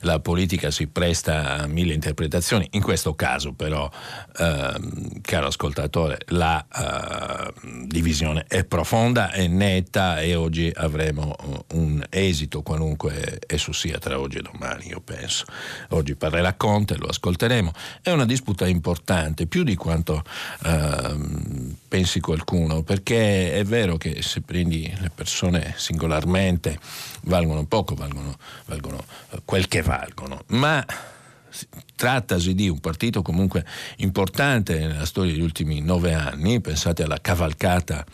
la politica si presta a mille interpretazioni, in questo caso però, ehm, caro ascoltatore, la eh, divisione è profonda, è netta e oggi avremo un esito qualunque esso sia tra oggi e domani, io penso. Oggi parlerà Conte, lo ascolteremo, è una disputa importante, più di quanto ehm, pensi qualcuno, perché è vero che se prendi le persone singolarmente valgono poco, valgono, valgono eh, quel che valgono, ma trattasi di un partito comunque importante nella storia degli ultimi nove anni, pensate alla cavalcata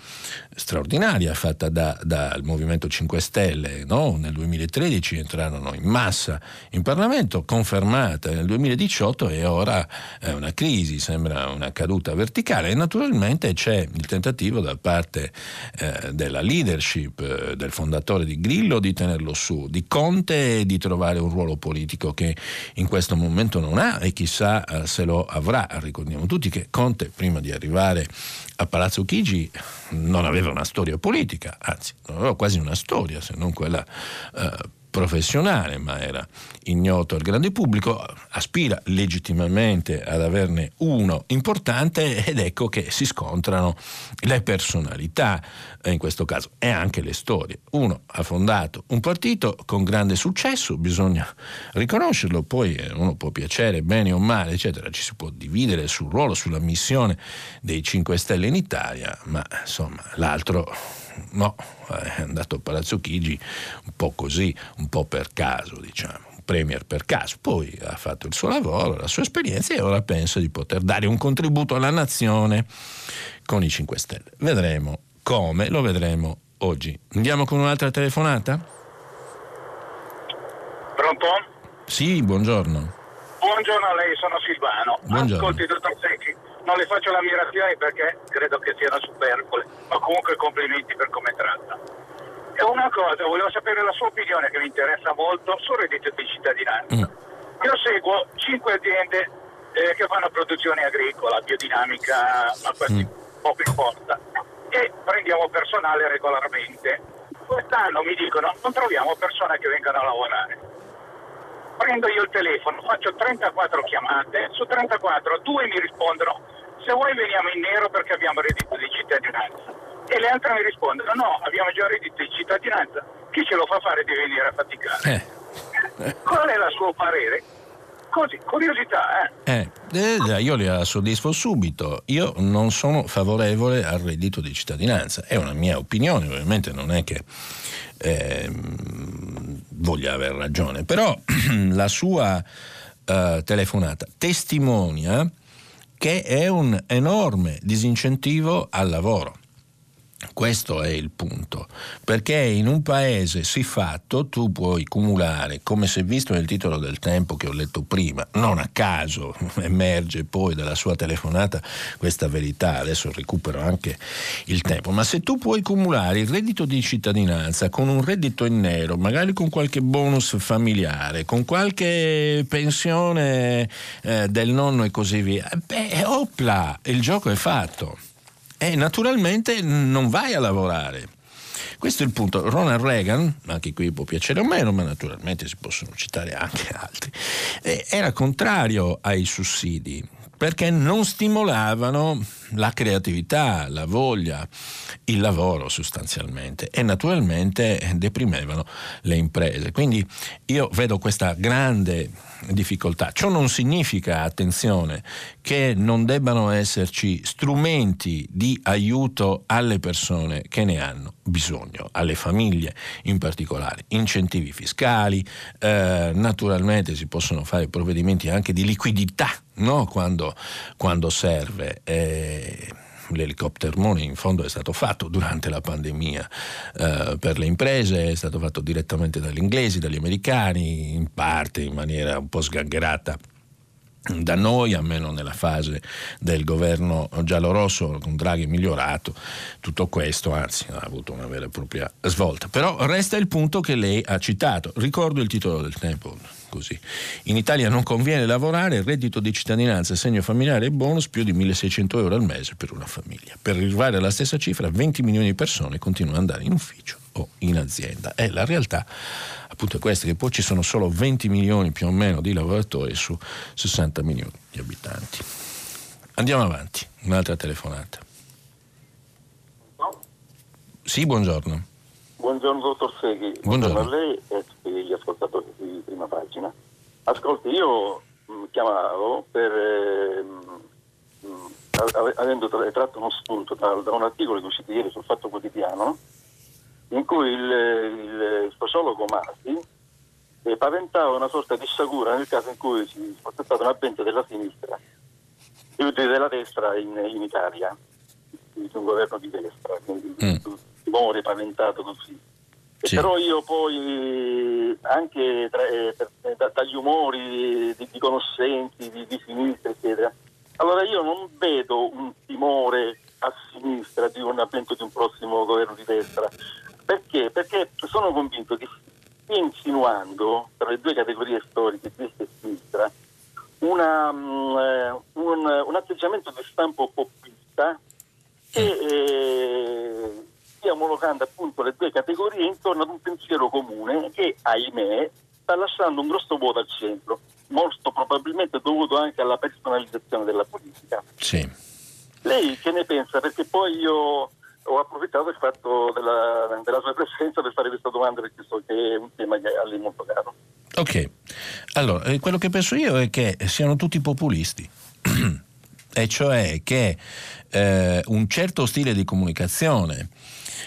straordinaria fatta dal da Movimento 5 Stelle, no? nel 2013 entrarono in massa in Parlamento, confermata nel 2018 e ora è una crisi, sembra una caduta verticale e naturalmente c'è il tentativo da parte eh, della leadership eh, del fondatore di Grillo di tenerlo su, di Conte di trovare un ruolo politico che in questo momento non ha e chissà eh, se lo avrà. Ricordiamo tutti che Conte prima di arrivare a Palazzo Chigi non aveva una storia politica, anzi non aveva quasi una storia se non quella eh, professionale, ma era ignoto al grande pubblico, aspira legittimamente ad averne uno importante ed ecco che si scontrano le personalità in questo caso e anche le storie. Uno ha fondato un partito con grande successo, bisogna riconoscerlo, poi eh, uno può piacere bene o male, eccetera, ci si può dividere sul ruolo, sulla missione dei 5 Stelle in Italia, ma insomma l'altro no, è andato a Palazzo Chigi un po' così, un po' per caso, diciamo premier per caso, poi ha fatto il suo lavoro, la sua esperienza e ora pensa di poter dare un contributo alla nazione con i 5 Stelle. Vedremo come, lo vedremo oggi. Andiamo con un'altra telefonata? Pronto? Sì, buongiorno. Buongiorno a lei, sono Silvano. Buongiorno. Ascolti, dottor Secchi, non le faccio l'ammirazione perché credo che siano superflue, ma comunque complimenti per come tratta. E una cosa, volevo sapere la sua opinione che mi interessa molto sul reddito di cittadinanza. Mm. Io seguo cinque aziende eh, che fanno produzione agricola, biodinamica, ma questi mm. poco importa, e prendiamo personale regolarmente. Quest'anno mi dicono non troviamo persone che vengano a lavorare prendo io il telefono, faccio 34 chiamate, su 34 due mi rispondono se vuoi veniamo in nero perché abbiamo reddito di cittadinanza. E le altre mi rispondono no, abbiamo già reddito di cittadinanza, chi ce lo fa fare di venire a faticare? Eh. [LAUGHS] Qual è il suo parere? Così, curiosità, eh. eh. io la soddisfo subito. Io non sono favorevole al reddito di cittadinanza. È una mia opinione, ovviamente non è che eh, voglia aver ragione, però [CLEARS THROAT] la sua eh, telefonata testimonia che è un enorme disincentivo al lavoro. Questo è il punto, perché in un paese siffatto tu puoi cumulare, come si è visto nel titolo del tempo che ho letto prima, non a caso [LAUGHS] emerge poi dalla sua telefonata questa verità, adesso recupero anche il tempo, ma se tu puoi cumulare il reddito di cittadinanza con un reddito in nero, magari con qualche bonus familiare, con qualche pensione eh, del nonno e così via, beh, opla, il gioco è fatto e naturalmente non vai a lavorare. Questo è il punto. Ronald Reagan, anche qui può piacere o meno, ma naturalmente si possono citare anche [LAUGHS] altri, era contrario ai sussidi perché non stimolavano la creatività, la voglia, il lavoro sostanzialmente e naturalmente deprimevano le imprese. Quindi io vedo questa grande difficoltà. Ciò non significa, attenzione, che non debbano esserci strumenti di aiuto alle persone che ne hanno bisogno, alle famiglie in particolare, incentivi fiscali, eh, naturalmente si possono fare provvedimenti anche di liquidità no? quando, quando, serve. Eh, l'elicottero money in fondo è stato fatto durante la pandemia eh, per le imprese, è stato fatto direttamente dagli inglesi, dagli americani, in parte in maniera un po' sgangherata da noi, almeno nella fase del governo giallorosso con Draghi migliorato, tutto questo anzi ha avuto una vera e propria svolta. Però resta il punto che lei ha citato, ricordo il titolo del tempo così. In Italia non conviene lavorare, reddito di cittadinanza, segno familiare e bonus più di 1600 euro al mese per una famiglia. Per arrivare alla stessa cifra 20 milioni di persone continuano ad andare in ufficio o in azienda. È la realtà appunto è questa, che poi ci sono solo 20 milioni più o meno di lavoratori su 60 milioni di abitanti. Andiamo avanti, un'altra telefonata. No? Sì, buongiorno. Buongiorno dottor Seghi, buongiorno, buongiorno a lei e a tutti gli ascoltatori di prima pagina. Ascolti, io mh, mm, chiamavo per, eh, mh, mm, avendo tratto uno spunto da, da, un articolo che è uscito ieri sul Fatto Quotidiano, in cui il, il sociologo Masi eh, paventava una sorta di sciagura nel caso in cui si fosse stata una benda della sinistra e della destra in, in Italia, di un governo di destra, quindi mm. timore paventato così. Sì. Però io poi anche tra, eh, per, da, dagli umori di, di conoscenti di, di sinistra, eccetera, allora io non vedo un timore a sinistra di un avvento di un prossimo governo di destra, perché? Perché sono convinto che stia insinuando tra le due categorie storiche, destra e sinistra, una, um, un, un, atteggiamento di stampo populista che eh, stia omologando appunto le due categorie intorno ad un pensiero comune che, ahimè, sta lasciando un grosso vuoto al centro, molto probabilmente dovuto anche alla personalizzazione della politica. Sì. Lei che ne pensa? Perché poi io ho approfittato del fatto della, della, sua presenza per fare questa domanda perché so che è un tema che a lei molto caro. Ok, allora eh, quello che penso io è che siano tutti populisti. [CLEARS THROAT] e cioè che eh, un certo stile di comunicazione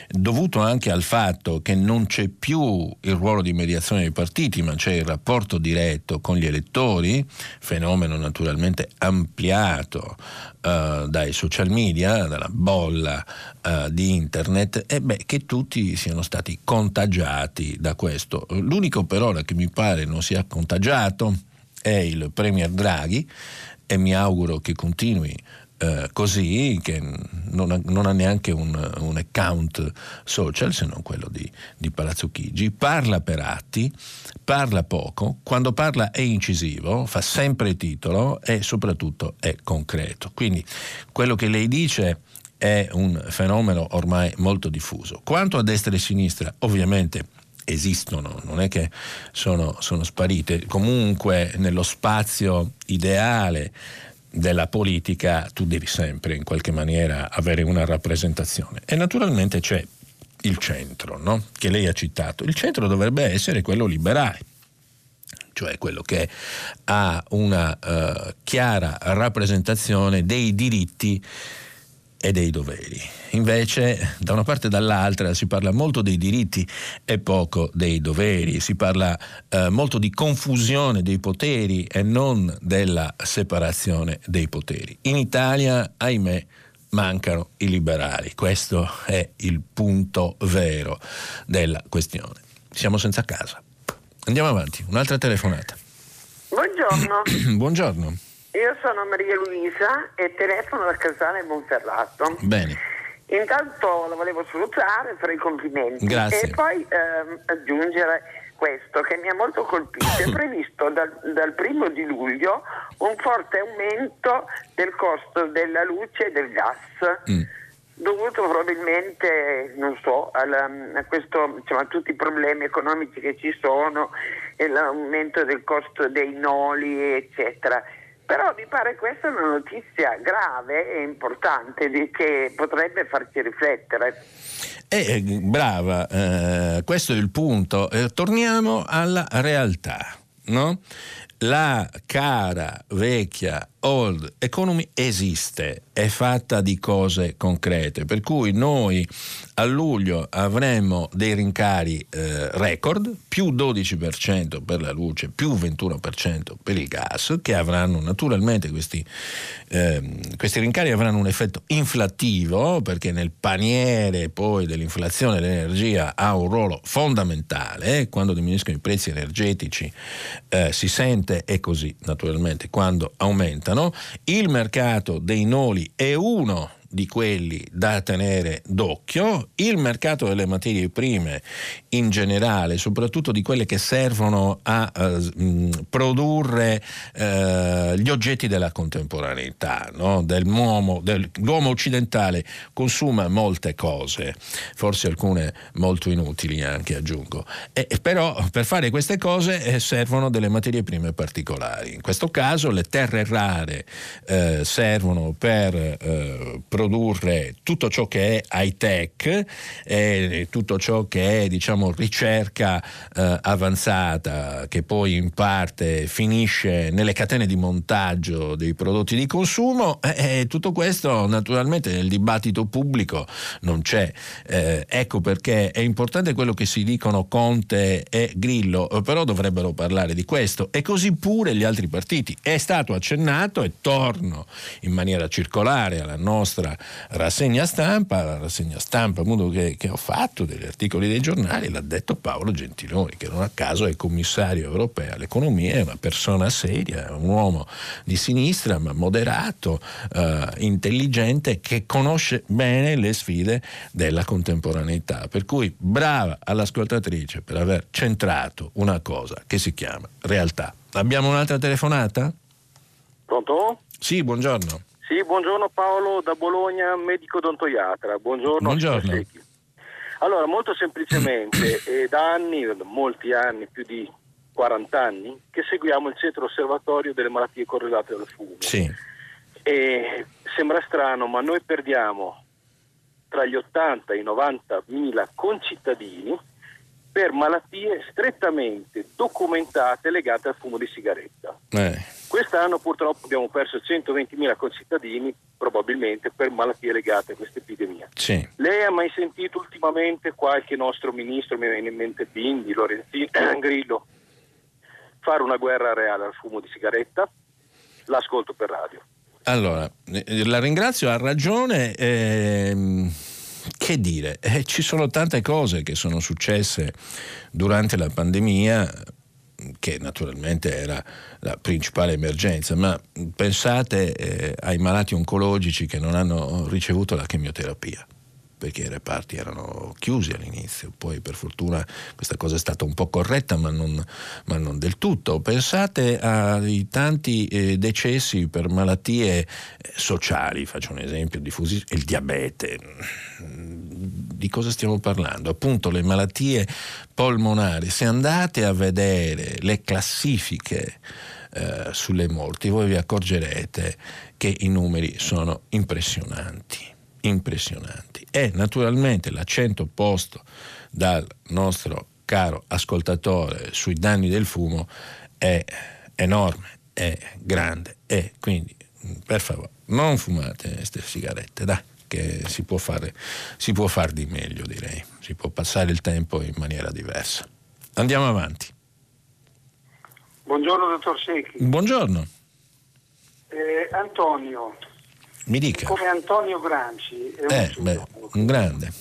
dovuto anche al fatto che non c'è più il ruolo di mediazione dei partiti, ma c'è il rapporto diretto con gli elettori, fenomeno naturalmente ampliato uh, dai social media, dalla bolla uh, di internet, e beh, che tutti siano stati contagiati da questo. L'unico però che mi pare non sia contagiato è il Premier Draghi e mi auguro che continui eh, così, che non ha, non ha neanche un, un, account social se non quello di, di Palazzo Chigi, parla per atti, parla poco, quando parla è incisivo, fa sempre titolo e soprattutto è concreto. Quindi quello che lei dice è un fenomeno ormai molto diffuso. Quanto a destra e sinistra, ovviamente esistono, non è che sono, sono sparite, comunque nello spazio ideale della politica tu devi sempre in qualche maniera avere una rappresentazione e naturalmente c'è il centro no? che lei ha citato. Il centro dovrebbe essere quello liberale cioè quello che ha una uh, chiara rappresentazione dei diritti e dei doveri. Invece, da una parte e dall'altra si parla molto dei diritti e poco dei doveri, si parla eh, molto di confusione dei poteri e non della separazione dei poteri. In Italia, ahimè, mancano i liberali. Questo è il punto vero della questione. Siamo senza casa. Andiamo avanti, un'altra telefonata. Buongiorno. [CLEARS THROAT] Buongiorno. Io sono Maria Luisa e telefono da Casale Monferrato. Bene. Intanto la volevo salutare, fare i complimenti Grazie. e poi ehm, aggiungere questo che mi ha molto colpito. È [COUGHS] previsto dal, dal, primo di luglio un forte aumento del costo della luce e del gas. Mm. Dovuto probabilmente, non so, alla, a, questo, insomma, a tutti i problemi economici che ci sono e l'aumento del costo dei noli, eccetera. Però mi pare questa una notizia grave e importante che potrebbe farci riflettere. Eh, brava, eh, questo è il punto. Eh, torniamo alla realtà. No? la cara vecchia old economy esiste, è fatta di cose concrete, per cui noi a luglio avremo dei rincari eh, record, più 12% per la luce, più 21% per il gas, che avranno naturalmente questi, eh, questi rincari avranno un effetto inflattivo, perché nel paniere poi dell'inflazione l'energia ha un ruolo fondamentale, quando diminuiscono i prezzi energetici eh, si sente e così naturalmente quando aumentano. Il mercato dei noli è uno di quelli da tenere d'occhio, il mercato delle materie prime in generale, soprattutto di quelle che servono a uh, produrre uh, gli oggetti della contemporaneità, no? Dell'uomo, del, l'uomo occidentale consuma molte cose, forse alcune molto inutili anche aggiungo, e, però per fare queste cose eh, servono delle materie prime particolari, in questo caso le terre rare eh, servono per eh, produrre tutto ciò che è high tech e tutto ciò che è diciamo, ricerca eh, avanzata che poi in parte finisce nelle catene di montaggio dei prodotti di consumo e tutto questo naturalmente nel dibattito pubblico non c'è. Eh, ecco perché è importante quello che si dicono Conte e Grillo, però dovrebbero parlare di questo e così pure gli altri partiti. È stato accennato e torno in maniera circolare alla nostra nostra rassegna stampa, la rassegna stampa che, che, ho fatto degli articoli dei giornali, l'ha detto Paolo Gentiloni, che non a caso è commissario europeo all'economia, è una persona seria, un uomo di sinistra ma moderato, eh, intelligente, che conosce bene le sfide della contemporaneità. Per cui brava all'ascoltatrice per aver centrato una cosa che si chiama realtà. Abbiamo un'altra telefonata? Pronto? Sì, buongiorno. Sì, buongiorno Paolo da Bologna, medico odontoiatra. Buongiorno. Buongiorno. Allora, molto semplicemente, è [CLEARS THROAT] da anni, molti anni, più di 40 anni, che seguiamo il centro osservatorio delle malattie correlate al fumo. Sì. E sembra strano, ma noi perdiamo tra gli 80 e i 90 mila concittadini per malattie strettamente documentate legate al fumo di sigaretta. Eh. Quest'anno purtroppo abbiamo perso 120.000 concittadini probabilmente per malattie legate a questa epidemia. Sì. Lei ha mai sentito ultimamente qualche nostro ministro, mi viene in mente Bindi, Lorenzini, [CLEARS THROAT] Grillo, fare una guerra reale al fumo di sigaretta? L'ascolto per radio. Allora, eh, la ringrazio, ha ragione. Ehm che dire, eh, ci sono tante cose che sono successe durante la pandemia che naturalmente era la principale emergenza, ma pensate eh, ai malati oncologici che non hanno ricevuto la chemioterapia perché i reparti erano chiusi all'inizio, poi per fortuna questa cosa è stata un po' corretta ma non, ma non del tutto. Pensate ai tanti eh, decessi per malattie eh, sociali, faccio un esempio, diffusi, il diabete. Di cosa stiamo parlando? Appunto le malattie polmonari. Se andate a vedere le classifiche eh, sulle morti, voi vi accorgerete che i numeri sono impressionanti impressionanti. E naturalmente l'accento posto dal nostro caro ascoltatore sui danni del fumo è enorme, è grande e quindi per favore non fumate queste sigarette, dai, che si può fare, si può fare di meglio direi, si può passare il tempo in maniera diversa. Andiamo avanti. Buongiorno dottor Secchi. Buongiorno. Eh, Antonio, mi dica. Come Antonio un, eh, beh, un grande.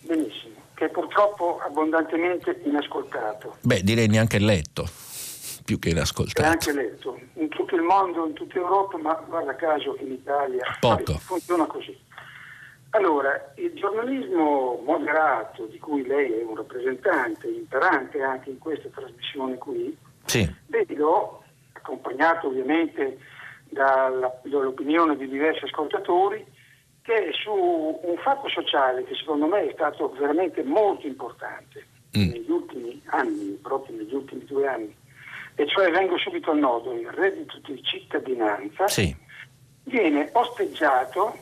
Benissimo, che purtroppo abbondantemente inascoltato. Beh, direi neanche letto, più che inascoltato. Neanche letto. In tutto il mondo, in tutta Europa, ma guarda caso in Italia Poco. funziona così. Allora, il giornalismo moderato, di cui lei è un rappresentante, imperante anche in questa trasmissione qui, sì. vedo, accompagnato ovviamente dall'opinione di diversi ascoltatori, che su un fatto sociale che secondo me è stato veramente molto importante mm. negli ultimi anni, proprio negli ultimi due anni, e cioè vengo subito al nodo, il reddito di cittadinanza, sì. viene osteggiato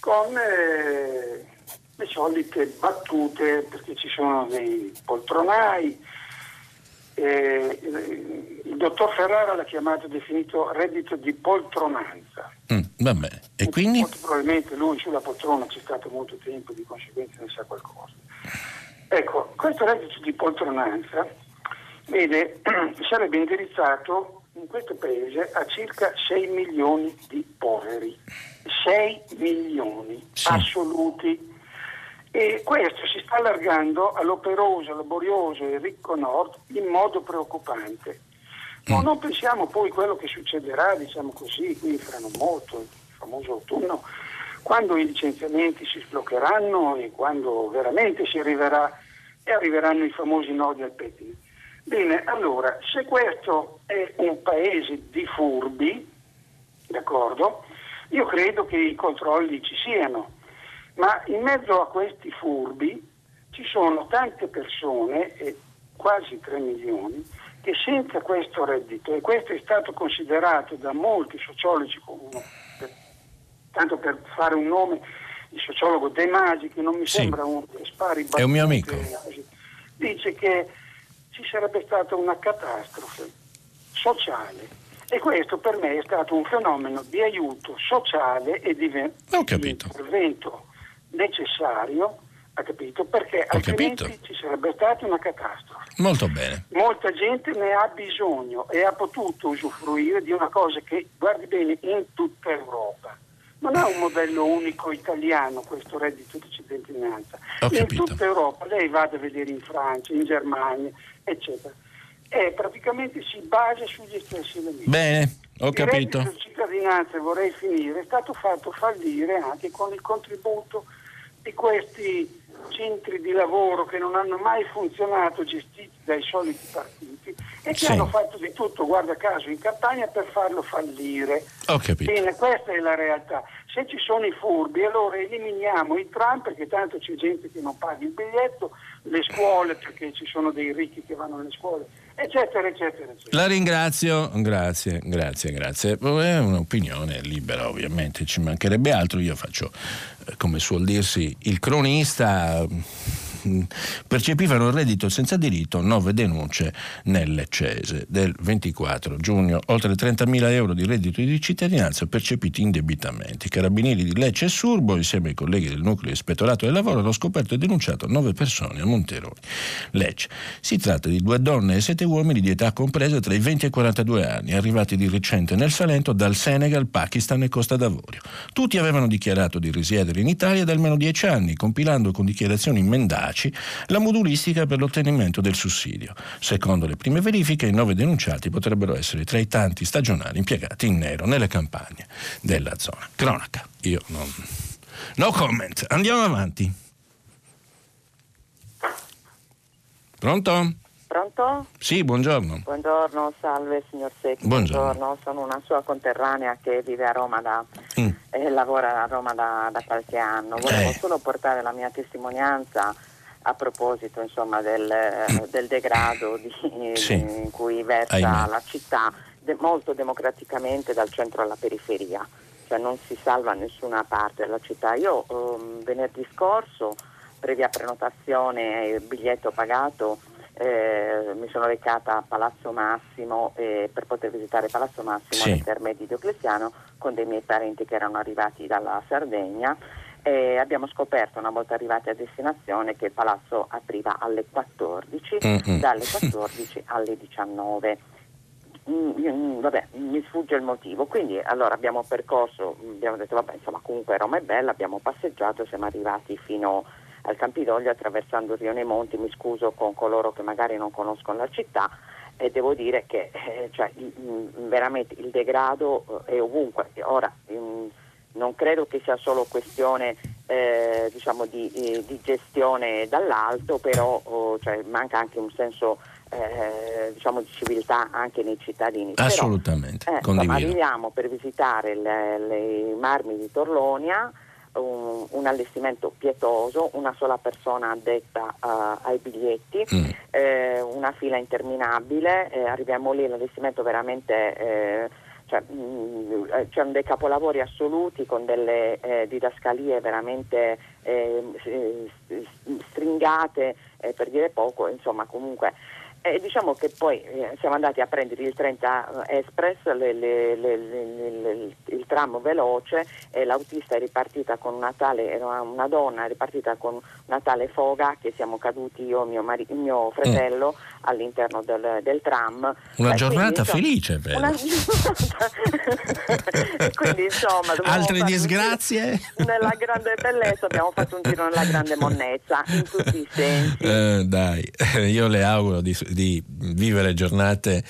con eh, le solite battute, perché ci sono dei poltronai, eh, il dottor Ferrara l'ha chiamato definito reddito di poltronanza. Mm, vabbè, e quindi? Molto probabilmente lui sulla poltrona c'è stato molto tempo, di conseguenza ne sa qualcosa. Ecco, questo reddito di poltronanza, vede, [CLEARS THROAT] sarebbe indirizzato in questo paese a circa 6 milioni di poveri. 6 milioni sì. assoluti. E questo si sta allargando all'operoso, laborioso e ricco nord in modo preoccupante. Ma mm. non pensiamo poi a quello che succederà, diciamo così, qui fra non molto, il famoso autunno, quando i licenziamenti si sbloccheranno e quando veramente si arriverà e arriveranno i famosi nodi al pettine. Bene, allora, se questo è un paese di furbi, d'accordo, io credo che i controlli ci siano, ma in mezzo a questi furbi ci sono tante persone, e quasi 3 milioni, che senza questo reddito, e questo è stato considerato da molti sociologi, tanto per fare un nome, il sociologo De Magi, che non mi sì. sembra un spari È un mio amico. Dice che ci sarebbe stata una catastrofe sociale e questo per me è stato un fenomeno di aiuto sociale e di, di intervento necessario ha capito? Perché Ho altrimenti capito. ci sarebbe stata una catastrofe. Molto bene. Molta gente ne ha bisogno e ha potuto usufruire di una cosa che, guardi bene, in tutta Europa. Non è un modello unico italiano questo reddito di cittadinanza. in tutta Europa, lei vada a vedere in Francia, in Germania, eccetera. E praticamente si basa sugli stessi elementi. Bene, ho capito. Il reddito di cittadinanza, vorrei finire, è stato fatto fallire anche con il contributo di questi centri di lavoro che non hanno mai funzionato gestiti dai soliti partiti e che sì. hanno fatto di tutto, guarda caso, in campagna per farlo fallire. Ho capito. Bene, questa è la realtà. Se ci sono i furbi, allora eliminiamo i tram perché tanto c'è gente che non paga il biglietto, le scuole perché ci sono dei ricchi che vanno alle scuole, eccetera, eccetera, eccetera. La ringrazio, grazie, grazie, grazie. È un'opinione libera, ovviamente, ci mancherebbe altro. Io faccio, eh, come suol dirsi, il cronista percepivano il reddito senza diritto nove denunce nelle Cese del 24 giugno, oltre 30.000 euro di reddito di cittadinanza percepiti indebitamente. I carabinieri di Lecce e Surbo, insieme ai colleghi del nucleo ispettorato del lavoro, hanno scoperto e denunciato nove persone a Monteroni, Lecce. Si tratta di due donne e sette uomini di età compresa tra i 20 e i 42 anni, arrivati di recente nel Salento dal Senegal, Pakistan e Costa d'Avorio. Tutti avevano dichiarato di risiedere in Italia da almeno dieci anni, compilando con dichiarazioni mendaci efficaci la modulistica per l'ottenimento del sussidio. Secondo le prime verifiche, i nove denunciati potrebbero essere tra i tanti stagionali impiegati in nero nelle campagne della zona. Cronaca. Io non. No comment. Andiamo avanti. Pronto? Pronto? Sì, buongiorno. Buongiorno, salve signor Secchi. Buongiorno. buongiorno. Sono una sua conterranea che vive a Roma da, mm. e lavora a Roma da, da qualche anno. Volevo eh. solo portare la mia testimonianza a proposito insomma, del, mm. del, degrado di, sì. in cui versa Ahimè. la città de, molto democraticamente dal centro alla periferia, cioè non si salva nessuna parte della città. Io um, venerdì scorso, previa prenotazione e biglietto pagato, eh, mi sono recata a Palazzo Massimo eh, per poter visitare Palazzo Massimo sì. nel terme di Diocleziano con dei miei parenti che erano arrivati dalla Sardegna e abbiamo scoperto una volta arrivati a destinazione che il palazzo apriva alle 14, mm-hmm. dalle 14 alle 19. Mm, mm, vabbè, mi sfugge il motivo, quindi allora abbiamo percorso, abbiamo detto vabbè insomma comunque Roma è bella, abbiamo passeggiato, siamo arrivati fino al Campidoglio attraversando il Rione Monti, mi scuso con coloro che magari non conoscono la città e devo dire che eh, cioè, veramente il degrado eh, è ovunque. Ora, in, non credo che sia solo questione eh, diciamo di, eh, di, gestione dall'alto, però oh, cioè, manca anche un senso eh, diciamo di civiltà anche nei cittadini. Assolutamente, però, eh, insomma, arriviamo per visitare le, le marmi di Torlonia, un, un, allestimento pietoso, una sola persona addetta uh, ai biglietti, mm. una fila interminabile, arriviamo lì, l'allestimento veramente cioè, mh, mm, eh, c'erano dei capolavori assoluti con delle eh, didascalie veramente eh, stringate, eh, per dire poco, insomma comunque E diciamo che poi eh, siamo andati a prendere il 30 Express, le, le, le, il tram veloce e l'autista è ripartita con una tale, era una donna, è ripartita con una tale foga che siamo caduti io e mio, mari, mio fratello mm. all'interno del, del, tram. Una eh, giornata quindi, felice, però. Una [LAUGHS] quindi insomma... Altre disgrazie? Nella grande bellezza abbiamo fatto un giro nella grande monnezza, in tutti i sensi. Eh, dai, [LAUGHS] io le auguro di di vivere giornate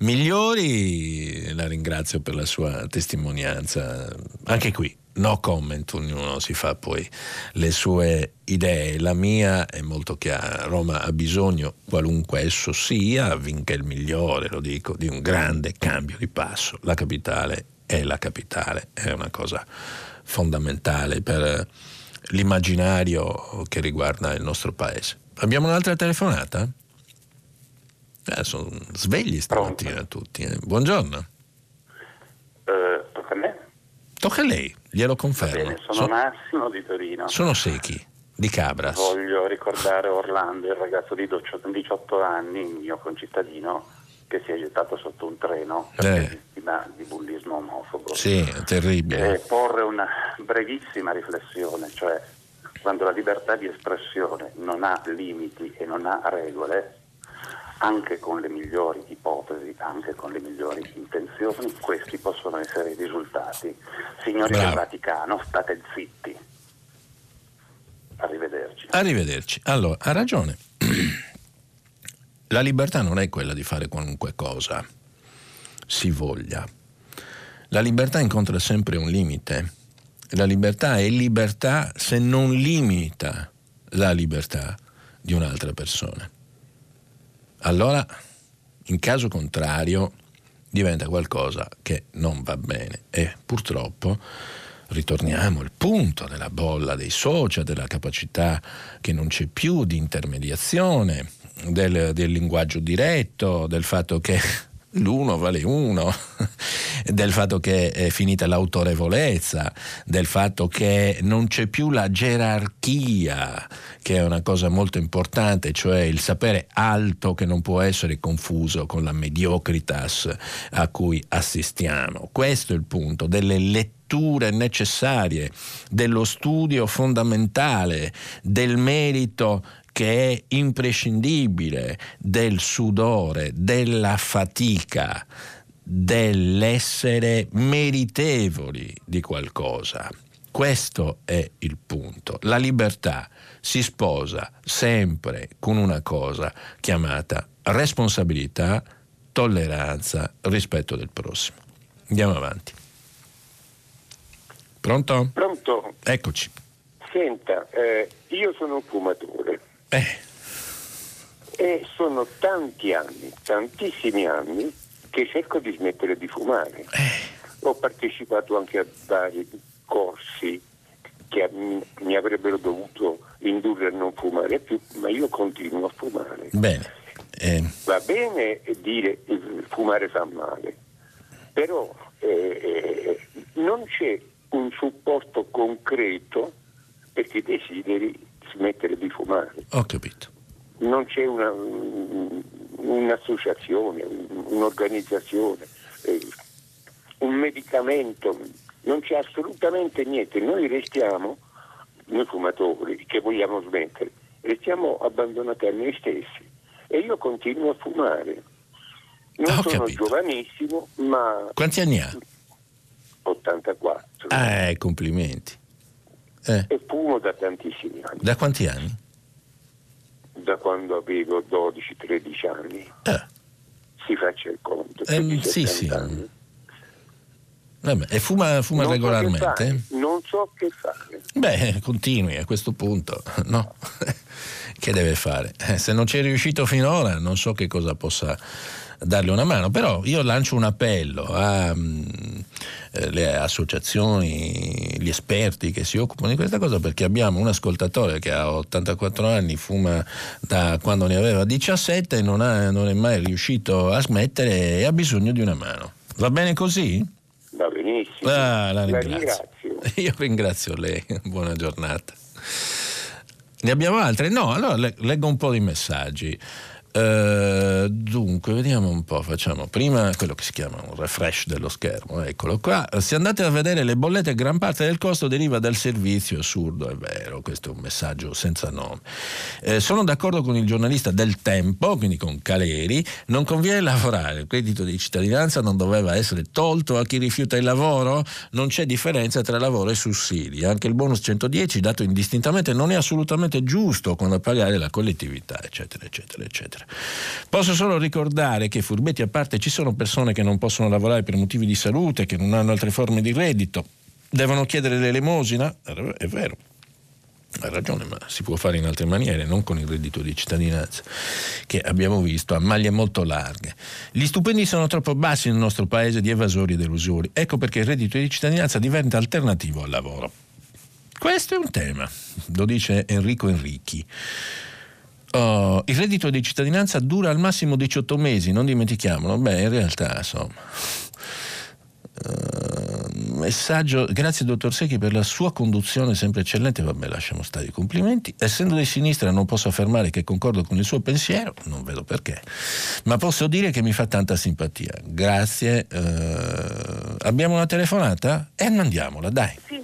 migliori. La ringrazio per la sua testimonianza. Anche qui, no comment, ognuno si fa poi le sue idee. La mia è molto chiara. Roma ha bisogno, qualunque esso sia, vinca il migliore, lo dico, di un grande cambio di passo. La capitale è la capitale, è una cosa fondamentale per l'immaginario che riguarda il nostro paese. Abbiamo un'altra telefonata? Eh, sono svegli stamattina Pronto. tutti. Eh. Buongiorno. Eh, tocca a me? Tocca a lei, glielo confermo. Bene, sono so- Massimo di Torino. Sono secchi, di Cabras. Voglio ricordare Orlando, il ragazzo di 18 anni, mio concittadino, che si è gettato sotto un treno eh. vittima di bullismo omofobo. Sì, è terribile. E porre una brevissima riflessione, cioè quando la libertà di espressione non ha limiti e non ha regole, anche con le migliori ipotesi, anche con le migliori intenzioni, questi possono essere i risultati. Signori Bravo. del Vaticano, state zitti. Arrivederci. Arrivederci. Allora, ha ragione. [CLEARS THROAT] La libertà non è quella di fare qualunque cosa si voglia. La libertà incontra sempre un limite. La libertà è libertà se non limita la libertà di un'altra persona allora in caso contrario diventa qualcosa che non va bene. E purtroppo ritorniamo al punto della bolla dei social, della capacità che non c'è più di intermediazione, del, del linguaggio diretto, del fatto che l'uno vale uno, [LAUGHS] del fatto che è finita l'autorevolezza, del fatto che non c'è più la gerarchia, che è una cosa molto importante, cioè il sapere alto che non può essere confuso con la mediocritas a cui assistiamo. Questo è il punto delle letture necessarie, dello studio fondamentale, del merito che è imprescindibile del sudore, della fatica, dell'essere meritevoli di qualcosa. Questo è il punto. La libertà si sposa sempre con una cosa chiamata responsabilità, tolleranza, rispetto del prossimo. Andiamo avanti. Pronto? Pronto. Eccoci. Senta, eh, io sono un fumatore. Eh. E sono tanti anni, tantissimi anni, che cerco di smettere di fumare. Eh. Ho partecipato anche a vari corsi che mi avrebbero dovuto indurre a non fumare più, ma io continuo a fumare. Bene. Eh. Va bene dire che fumare fa male, però eh, non c'è un supporto concreto perché desideri smettere di fumare. Ho capito. Non c'è una, un'associazione, un'organizzazione, eh, un medicamento, non c'è assolutamente niente. Noi restiamo, noi fumatori che vogliamo smettere, restiamo abbandonati a noi stessi. E io continuo a fumare. Non Ho sono capito. giovanissimo, ma... Quanti anni ha? 84. Eh, complimenti. Eh. E fumo da tantissimi anni. Da quanti anni? Da quando avevo 12-13 anni. Eh. Si faccia il conto. Eh, sì, sì. Vabbè, e fuma, fuma non regolarmente? So non so che fare. Beh, continui a questo punto, [LAUGHS] no? [LAUGHS] che deve fare? Eh, se non ci è riuscito finora, non so che cosa possa darle una mano, però io lancio un appello alle mm, associazioni, gli esperti che si occupano di questa cosa perché abbiamo un ascoltatore che ha 84 anni, fuma da quando ne aveva 17 e non, ha, non è mai riuscito a smettere e ha bisogno di una mano. Va bene così? Va benissimo. Ah, la, ringrazio. la ringrazio. [LAUGHS] Io ringrazio lei, [LAUGHS] buona giornata. Ne abbiamo altre? No, allora leggo un po' di messaggi. Uh, dunque, vediamo un po', facciamo prima quello che si chiama un refresh dello schermo, eccolo qua. Se andate a vedere le bollette, gran parte del costo deriva dal servizio, assurdo, è vero, questo è un messaggio senza nome. Eh, sono d'accordo con il giornalista del Tempo, quindi con Caleri, non conviene lavorare, il credito di cittadinanza non doveva essere tolto a chi rifiuta il lavoro, non c'è differenza tra lavoro e sussidi, anche il bonus 110 dato indistintamente non è assolutamente giusto quando pagare la collettività, eccetera, eccetera, eccetera eccetera. Posso solo ricordare che, furbetti a parte, ci sono persone che non possono lavorare per motivi di salute, che non hanno altre forme di reddito, devono chiedere l'elemosina, è vero. Ha ragione, ma si può fare in altre maniere, non con il reddito di cittadinanza, che abbiamo visto a maglie molto larghe. Gli stipendi sono troppo bassi nel nostro paese di evasori ed elusori. Ecco perché il reddito di cittadinanza diventa alternativo al lavoro. Questo è un tema, lo dice Enrico Enrichi. Oh, il reddito di cittadinanza dura al massimo 18 mesi, non dimentichiamolo. Beh, in realtà, insomma. Uh, messaggio, grazie dottor Secchi per la sua conduzione sempre eccellente, vabbè lasciamo stare i complimenti. Essendo di sinistra non posso affermare che concordo con il suo pensiero, non vedo perché, ma posso dire che mi fa tanta simpatia. Grazie. Uh, abbiamo una telefonata? E eh, mandiamola, dai. Sì.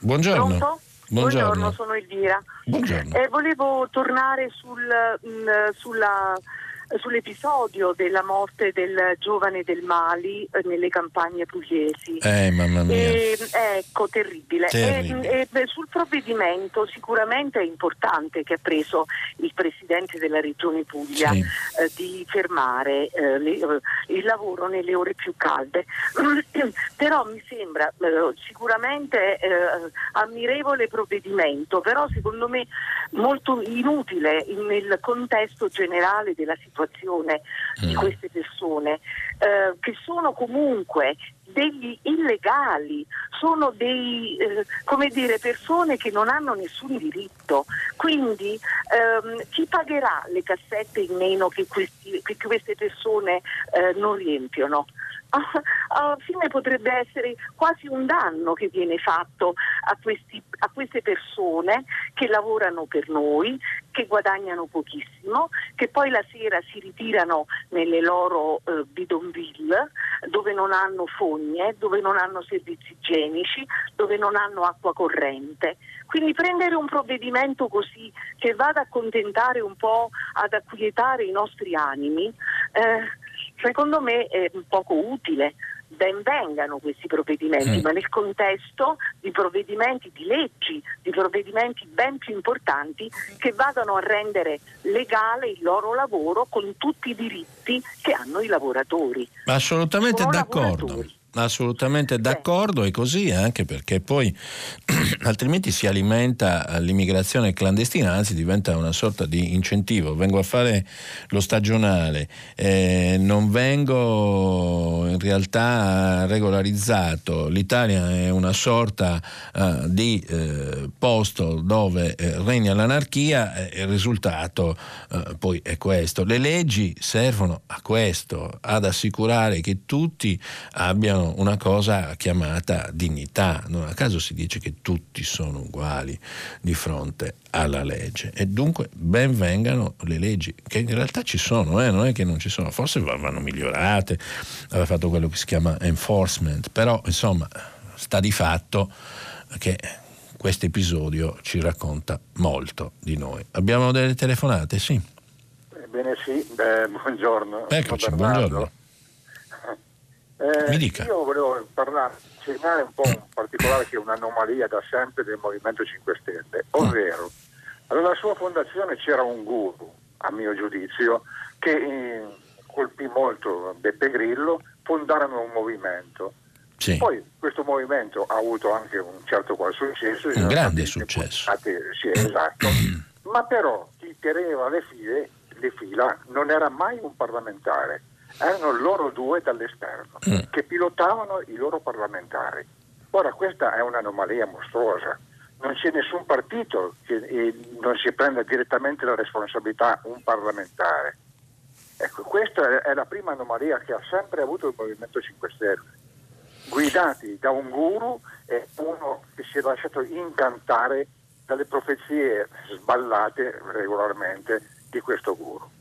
Buongiorno. Pronto? Buongiorno. Buongiorno, sono Elvira. Buongiorno. Eh, volevo tornare sul, mh, mm, sulla sull'episodio della morte del giovane del Mali eh, nelle campagne pugliesi. Eh, mamma mia. E, ecco, terribile. terribile. E, e, sul provvedimento sicuramente è importante che ha preso il Presidente della Regione Puglia sì. eh, di fermare eh, le, eh, il lavoro nelle ore più calde. [CLEARS THROAT] però mi sembra eh, sicuramente ammirevole provvedimento, però secondo me molto inutile nel contesto generale della situazione situazione mm. di queste persone, eh, che sono comunque degli illegali, sono dei, eh, come dire, persone che non hanno nessun diritto. Quindi ehm, chi pagherà le cassette in meno che, questi, che queste persone eh, non riempiono? [LAUGHS] alla fine potrebbe essere quasi un danno che viene fatto a, questi, a, queste persone che lavorano per noi, che guadagnano pochissimo, che poi la sera si ritirano nelle loro eh, bidonville dove non hanno fogne, dove non hanno servizi igienici, dove non hanno acqua corrente. Quindi prendere un provvedimento così che vada a accontentare un po', ad acquietare i nostri animi, eh, secondo me è poco utile. Ben vengano questi provvedimenti, mm. ma nel contesto di provvedimenti, di leggi, di provvedimenti ben più importanti che vadano a rendere legale il loro lavoro con tutti i diritti che hanno i lavoratori. Assolutamente Sono d'accordo. Lavoratori. Assolutamente d'accordo, è così anche perché poi [CLEARS THROAT] altrimenti si alimenta l'immigrazione clandestina, anzi diventa una sorta di incentivo. Vengo a fare lo stagionale, eh, non vengo in realtà regolarizzato. L'Italia è una sorta uh, di eh, posto dove eh, regna l'anarchia e il risultato poi è questo. Le leggi servono a questo, ad assicurare che tutti abbiano una cosa chiamata dignità. Non a caso si dice che tutti sono uguali di fronte alla legge e dunque ben vengano le leggi che in realtà ci sono, eh? non è che non ci sono, forse vanno migliorate, aveva fatto quello che si chiama enforcement, però insomma sta di fatto che questo episodio ci racconta molto di noi. Abbiamo delle telefonate? Sì. Ebbene sì, beh, buongiorno. Eccoci, buongiorno. Eh, io volevo parlare, segnalare un po' un particolare che è un'anomalia da sempre del Movimento 5 Stelle, ovvero alla sua fondazione c'era un guru, a mio giudizio, che eh, colpì molto Beppe Grillo, fondarono un movimento. Sì. Poi questo movimento ha avuto anche un certo qual successo. Un grande successo. sì, esatto. [COUGHS] Ma però chi teneva le, file, le fila non era mai un parlamentare erano loro due dall'esterno mm. che pilotavano i loro parlamentari. Ora questa è un'anomalia mostruosa, non c'è nessun partito che non si prenda direttamente la responsabilità un parlamentare. Ecco, questa è la prima anomalia che ha sempre avuto il Movimento 5 Stelle, guidati da un guru e uno che si è lasciato incantare dalle profezie sballate regolarmente di questo guru.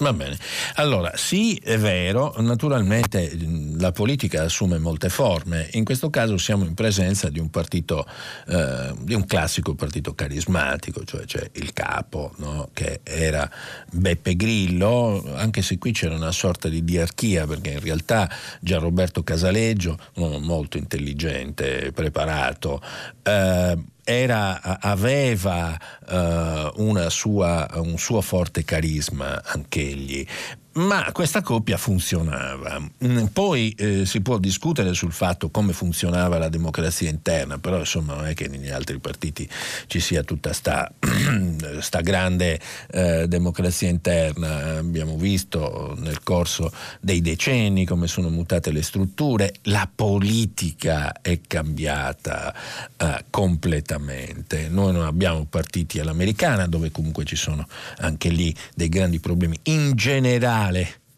Va bene. Allora, sì, è vero, naturalmente la politica assume molte forme. In questo caso siamo in presenza di un partito, eh, di un classico partito carismatico, cioè c'è il capo, no? che era Beppe Grillo, anche se qui c'era una sorta di diarchia, perché in realtà già Roberto Casaleggio, un uomo molto intelligente, preparato, eh, era, aveva uh, sua, un suo forte carisma anch'egli, ma questa coppia funzionava. Mm, poi eh, si può discutere sul fatto come funzionava la democrazia interna, però insomma non è che negli altri partiti ci sia tutta sta, [CLEARS THROAT] sta grande eh, democrazia interna. Abbiamo visto nel corso dei decenni come sono mutate le strutture, la politica è cambiata eh, completamente. Noi non abbiamo partiti all'americana dove comunque ci sono anche lì dei grandi problemi. In generale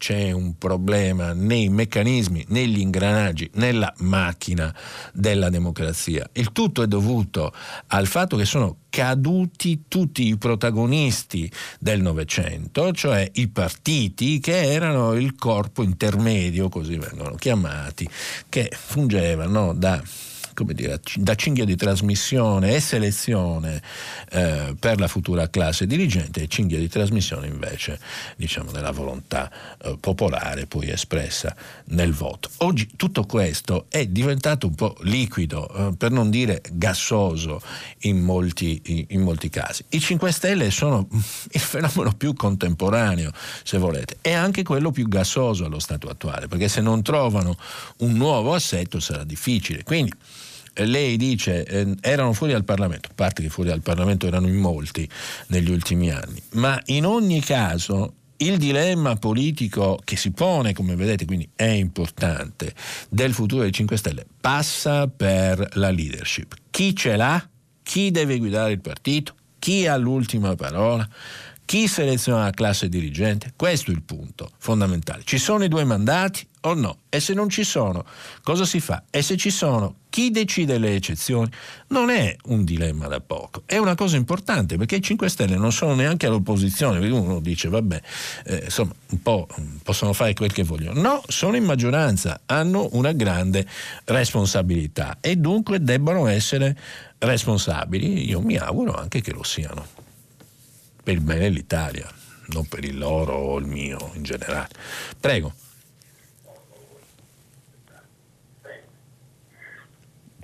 c'è un problema nei meccanismi, negli ingranaggi, nella macchina della democrazia. Il tutto è dovuto al fatto che sono caduti tutti i protagonisti del Novecento, cioè i partiti che erano il corpo intermedio, così vengono chiamati, che fungevano da come dire, da cinghia di trasmissione e selezione eh, per la futura classe dirigente e cinghia di trasmissione invece diciamo, della volontà eh, popolare poi espressa nel voto. Oggi tutto questo è diventato un po' liquido, eh, per non dire gassoso in molti, in, in molti casi. I 5 Stelle sono [LAUGHS] il fenomeno più contemporaneo, se volete, e anche quello più gassoso allo stato attuale, perché se non trovano un nuovo assetto sarà difficile. Quindi lei dice eh, erano fuori dal Parlamento, a parte che fuori dal Parlamento erano in molti negli ultimi anni, ma in ogni caso il dilemma politico che si pone, come vedete, quindi è importante, del futuro dei 5 Stelle passa per la leadership. Chi ce l'ha? Chi deve guidare il partito? Chi ha l'ultima parola? Chi seleziona la classe dirigente? Questo è il punto fondamentale. Ci sono i due mandati o no? E se non ci sono, cosa si fa? E se ci sono, chi decide le eccezioni? Non è un dilemma da poco, è una cosa importante perché i 5 Stelle non sono neanche all'opposizione, uno dice vabbè, eh, insomma, un po' possono fare quel che vogliono. No, sono in maggioranza, hanno una grande responsabilità e dunque debbono essere responsabili. Io mi auguro anche che lo siano, per il bene dell'Italia, non per il loro o il mio in generale. Prego.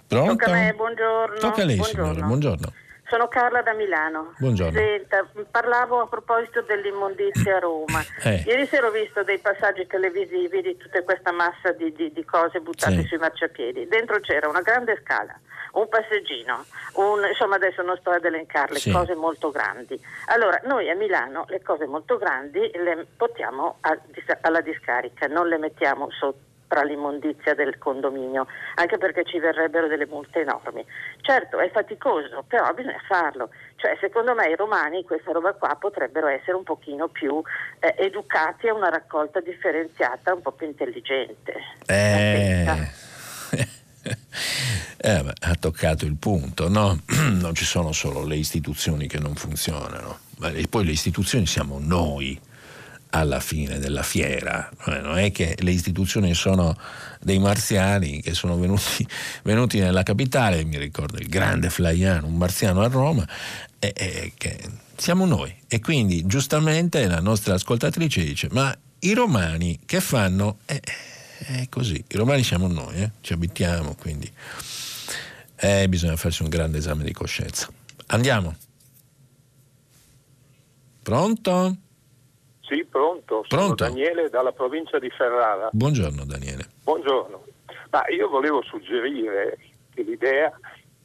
Pronto? Tocca a me, buongiorno. Tocca a lei, buongiorno. signora, buongiorno. Sono Carla da Milano. Buongiorno. Senta, parlavo a proposito dell'immondizia a Roma. [CLEARS THROAT] Eh. Ieri sera ho visto dei passaggi televisivi di tutta questa massa di, di, di cose buttate Sì. sui marciapiedi. Dentro c'era una grande scala, un passeggino, un- insomma adesso non sto ad elencarle, Sì. cose molto grandi. Allora, noi a Milano le cose molto grandi le portiamo a- alla discarica, non le mettiamo sotto tra l'immondizia del condominio, anche perché ci verrebbero delle multe enormi. Certo, è faticoso, però bisogna farlo. Cioè, secondo me i romani questa roba qua potrebbero essere un pochino più eh, educati a una raccolta differenziata, un po' più intelligente. Eh, [LAUGHS] eh, ha toccato il punto, no? [CLEARS THROAT] non ci sono solo le istituzioni che non funzionano, e poi le istituzioni siamo noi alla fine della fiera, Eh, non è che le istituzioni sono dei marziani che sono venuti, [LAUGHS] venuti nella capitale, mi ricordo il grande Flaiano, un marziano a Roma, e, e che siamo noi. E quindi giustamente la nostra ascoltatrice dice, ma i romani che fanno? Eh, è così, i romani siamo noi, eh? ci abitiamo, quindi eh, bisogna farsi un grande esame di coscienza. Andiamo. Pronto? Sì, pronto. Sono Pronto. Daniele dalla provincia di Ferrara. Buongiorno Daniele. Buongiorno. Ma io volevo suggerire che l'idea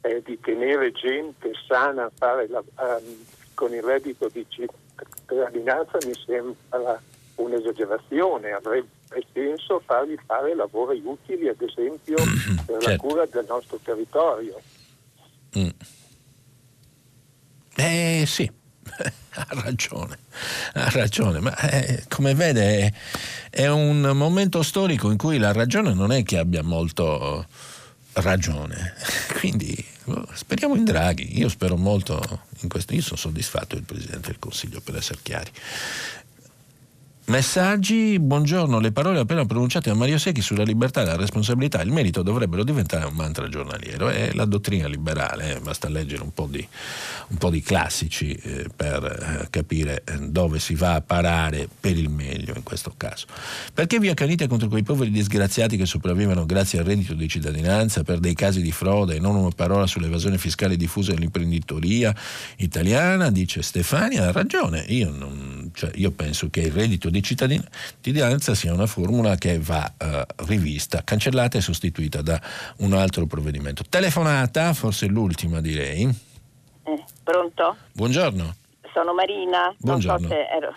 è di tenere gente sana a fare la- ehm, con il reddito di cittadinanza mi sembra un'esagerazione, avrebbe senso fargli fare lavori utili, ad esempio per la Certo. cura del nostro territorio. Mm. Eh sì, [LAUGHS] ha ragione, ha ragione, ma eh, come vede è, è un momento storico in cui la ragione non è che abbia molto ragione, [LAUGHS] quindi oh, speriamo in Draghi, io spero molto in questo, io sono soddisfatto del Presidente del Consiglio per essere chiari. Messaggi, buongiorno, le parole appena pronunciate da Mario Secchi sulla libertà la responsabilità e il merito dovrebbero diventare un mantra giornaliero. È la dottrina liberale, eh, basta leggere un po' di, un po di classici eh, per eh, capire eh, dove si va a parare per il meglio in questo caso. Perché vi accanite contro quei poveri disgraziati che sopravvivono grazie al reddito di cittadinanza per dei casi di frode e non una parola sull'evasione fiscale diffusa nell'imprenditoria italiana? Dice Stefania, ha ragione. Io, non, cioè, io penso che il reddito di cittadinanza sia una formula che va eh, rivista, cancellata e sostituita da un altro provvedimento. Telefonata, forse l'ultima direi. Eh, pronto? Buongiorno. Sono Marina. Buongiorno. So ero...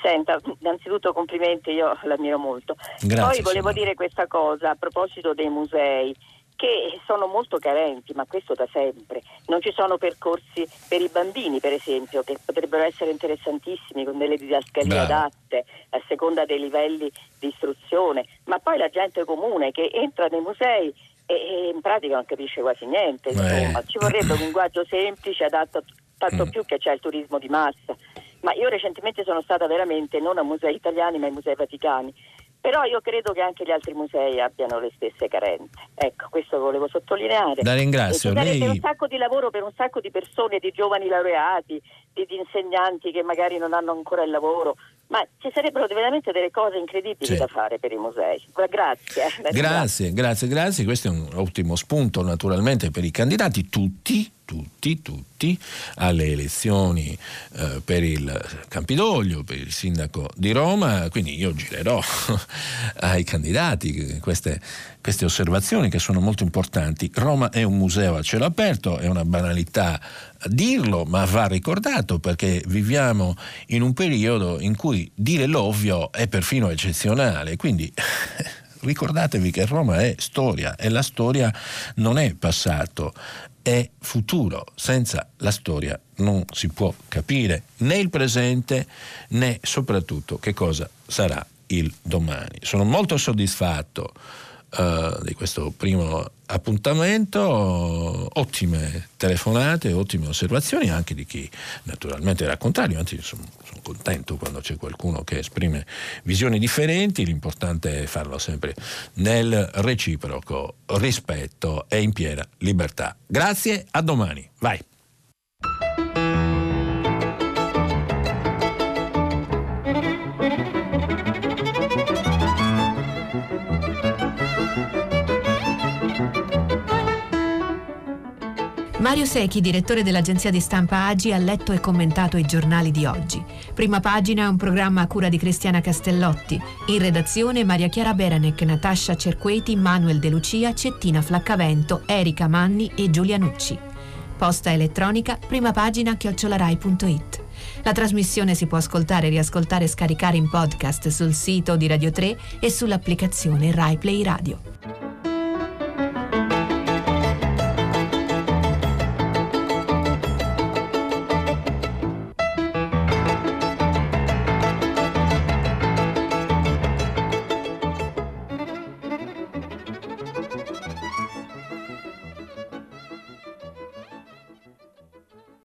Senta, innanzitutto complimenti, io l'ammiro molto. Grazie, Poi volevo signora. dire questa cosa a proposito dei musei che sono molto carenti, ma questo da sempre. Non ci sono percorsi per i bambini, per esempio, che potrebbero essere interessantissimi con delle didascalie Bravo. adatte a seconda dei livelli di istruzione, ma poi la gente comune che entra nei musei e, e in pratica non capisce quasi niente, insomma, Eh. ci vorrebbe un linguaggio semplice, adatto tanto più che c'è il turismo di massa. Ma io recentemente sono stata veramente non a musei italiani ma ai musei vaticani. Però io credo che anche gli altri musei abbiano le stesse carenze. Ecco, questo volevo sottolineare. La ringrazio. E sarebbe Lei- un sacco di lavoro per un sacco di persone, di giovani laureati, di, di insegnanti che magari non hanno ancora il lavoro. Ma ci sarebbero veramente delle cose incredibili Sì. da fare per i musei. Grazie. Grazie, grazie, grazie. Questo è un ottimo spunto naturalmente per i candidati, tutti, tutti, tutti, alle elezioni eh, per il Campidoglio, per il sindaco di Roma. Quindi io girerò [LAUGHS] ai candidati queste, queste osservazioni che sono molto importanti. Roma è un museo a cielo aperto, è una banalità dirlo, ma va ricordato perché viviamo in un periodo in cui dire l'ovvio è perfino eccezionale. Quindi [LAUGHS] ricordatevi che Roma è storia e la storia non è passato, è futuro. Senza la storia non si può capire né il presente né soprattutto che cosa sarà il domani. Sono molto soddisfatto eh, di questo primo appuntamento, ottime telefonate, ottime osservazioni anche di chi naturalmente era contrario, anzi sono, sono contento quando c'è qualcuno che esprime visioni differenti, l'importante è farlo sempre nel reciproco rispetto e in piena libertà. Grazie, a domani, vai. Mario Secchi, direttore dell'agenzia di stampa Agi, ha letto e commentato i giornali di oggi. Prima pagina è un programma a cura di Cristiana Castellotti. In redazione Maria Chiara Beranec, Natascia Cerqueti, Manuel De Lucia, Cettina Flaccavento, Erika Manni e Giulia Nucci. Posta elettronica, prima pagina chiocciolarai.it. La trasmissione si può ascoltare, riascoltare e scaricare in podcast sul sito di Radio 3 e sull'applicazione Rai Play Radio.